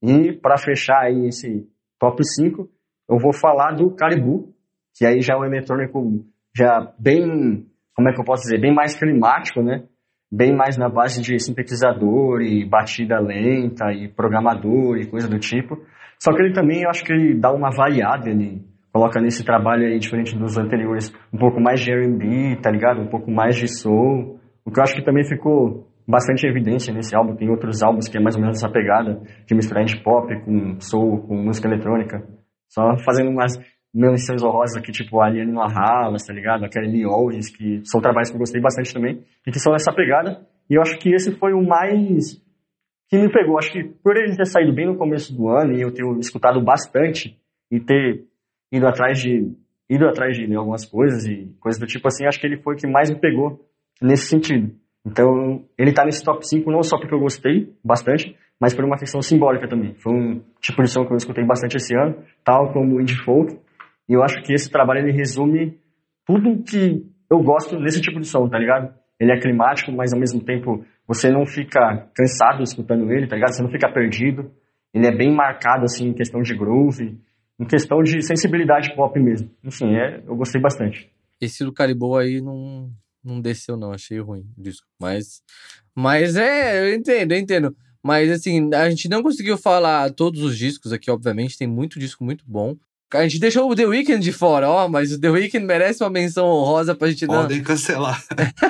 E para fechar aí esse top 5, eu vou falar do Caribou, que aí já é um eletrônico já bem, como é que eu posso dizer, bem mais climático, né? Bem mais na base de sintetizador e batida lenta e programador e coisa do tipo. Só que ele também, eu acho que ele dá uma variada, ele coloca nesse trabalho aí, diferente dos anteriores, um pouco mais de R&B, tá ligado? Um pouco mais de soul. O que eu acho que também ficou bastante evidência nesse álbum. Tem outros álbuns que é mais ou menos essa pegada de misturar indie pop com soul, com música eletrônica. Só fazendo umas menções honrosas aqui, tipo a Aliane Lahalas, tá ligado? A Kelly Owens, que são trabalhos que eu gostei bastante também, e que são nessa pegada. E eu acho que esse foi o mais que me pegou. Acho que por ele ter saído bem no começo do ano e eu ter escutado bastante e ter ido atrás de ido atrás de algumas coisas e coisas do tipo assim, acho que ele foi o que mais me pegou nesse sentido. Então, ele tá nesse top 5 não só porque eu gostei bastante, mas por uma questão simbólica também. Foi um tipo de som que eu escutei bastante esse ano, tal como indie folk, e eu acho que esse trabalho ele resume tudo que eu gosto nesse tipo de som, tá ligado? Ele é climático, mas ao mesmo tempo você não fica cansado escutando ele, tá ligado? Você não fica perdido. Ele é bem marcado, assim, em questão de groove, em questão de sensibilidade pop mesmo. Enfim, é, eu gostei bastante. Esse do Caribou aí não, não desceu, não. Achei ruim o disco. Mas, mas é, eu entendo, eu entendo. Mas assim, a gente não conseguiu falar todos os discos aqui, obviamente. Tem muito disco muito bom. A gente deixou o The Weeknd de fora, ó, mas o The Weeknd merece uma menção honrosa pra gente não. Podem cancelar.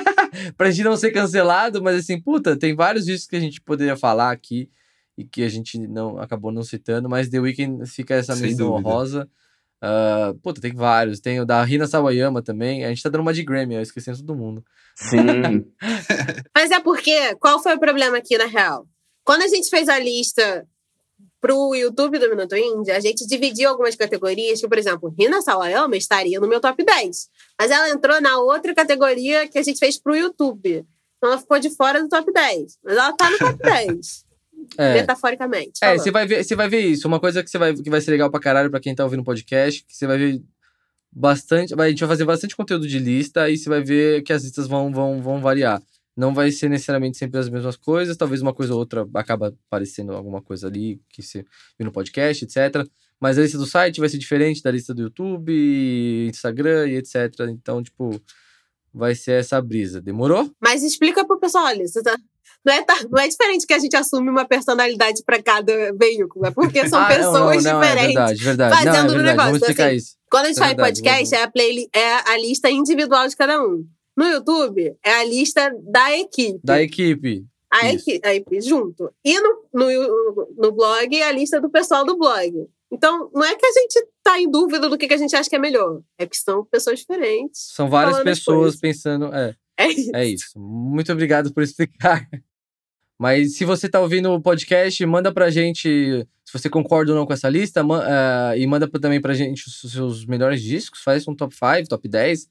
pra gente não ser cancelado, mas assim, puta, tem vários discos que a gente poderia falar aqui e que a gente não acabou não citando, mas The Weeknd fica essa Sem menção dúvida. honrosa. Uh, puta, tem vários. Tem o da Rina Sawayama também. A gente tá dando uma de Grammy, eu esqueci todo mundo. Sim. Mas é porque, qual foi o problema aqui, na real? Quando a gente fez a lista pro YouTube do Minuto Indie, a gente dividiu algumas categorias, que, por exemplo, Rina Sawayama estaria no meu top 10. Mas ela entrou na outra categoria que a gente fez pro YouTube. Então ela ficou de fora do top 10. Mas ela tá no top 10. É. Metaforicamente. É, você vai ver, você vai ver isso. Uma coisa que você vai que vai ser legal pra caralho pra quem tá ouvindo o podcast, que você vai ver bastante, a gente vai fazer bastante conteúdo de lista e você vai ver que as listas vão vão vão variar. Não vai ser necessariamente sempre as mesmas coisas, talvez uma coisa ou outra acaba aparecendo alguma coisa ali que você viu no podcast, etc. Mas a lista do site vai ser diferente da lista do YouTube, Instagram e etc. Então, tipo, vai ser essa brisa. Demorou? Mas explica pro pessoal, olha, você tá- não, é, tá- não é diferente que a gente assume uma personalidade pra cada veículo, é porque são Ah, pessoas não, não, É diferentes. verdade, verdade. Não, é fazendo verdade. negócio, Vamos explicar assim. isso. Quando a gente É verdade, podcast, é a, play, é a lista individual de cada um. No YouTube, é a lista da equipe. Da equipe. a, equipe a equipe junto. E no, no, no blog, é a lista do pessoal do blog. Então, não é que a gente tá em dúvida do que, que a gente acha que é melhor. É que são pessoas diferentes. São várias pessoas coisas. pensando. É, É isso. é isso. Muito obrigado por explicar. Mas se você tá ouvindo o podcast, manda pra gente se você concorda ou não com essa lista. eh, e manda também pra gente os seus melhores discos. Faz um top 5, top 10.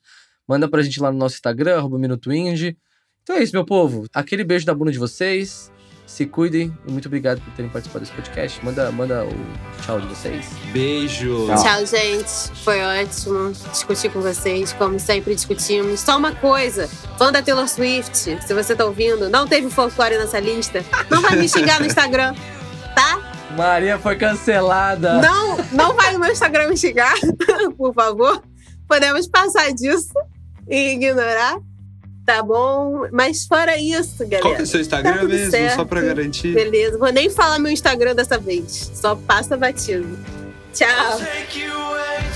Manda pra gente lá no nosso Instagram, arroba Minuto Indie. Então é isso, meu povo. Aquele beijo da bunda de vocês. Se cuidem e muito obrigado por terem participado desse podcast. Manda, manda o tchau de vocês. Beijo. Tchau. Tchau, gente. Foi ótimo discutir com vocês, como sempre discutimos. Só uma coisa: fã da Taylor Swift, se você tá ouvindo, não teve folclore nessa lista, não vai me xingar no Instagram, tá? Maria foi cancelada. Não, não vai no meu Instagram me xingar, por favor. Podemos passar disso e ignorar, tá bom? Mas fora isso, galera. Qual que é o seu Instagram Tá mesmo? certo. Só pra garantir. Beleza, vou nem falar meu Instagram dessa vez. Só passa batido. Tchau.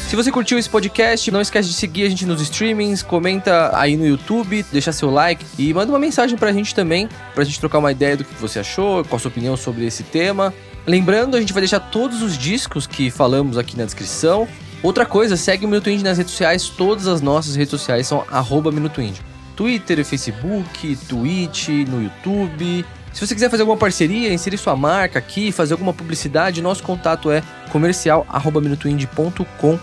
Se você curtiu esse podcast, não esquece de seguir a gente nos streamings, comenta aí no YouTube, deixa seu like e manda uma mensagem pra gente também, pra gente trocar uma ideia do que você achou, qual a sua opinião sobre esse tema. Lembrando, a gente vai deixar todos os discos que falamos aqui na descrição. Outra coisa, segue o Minuto Indie nas redes sociais, todas as nossas redes sociais são arroba Minuto Indie. Twitter, Facebook, Twitch, no YouTube. Se você quiser fazer alguma parceria, inserir sua marca aqui, fazer alguma publicidade, nosso contato é comercial@minutoindie.com.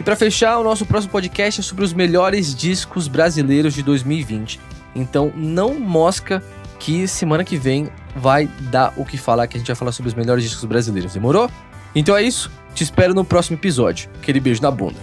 E para fechar, o nosso próximo podcast é sobre os melhores discos brasileiros de 2020. Então não mosca que semana que vem vai dar o que falar, que a gente vai falar sobre os melhores discos brasileiros. Demorou? Então é isso. Te espero no próximo episódio. Aquele beijo na bunda.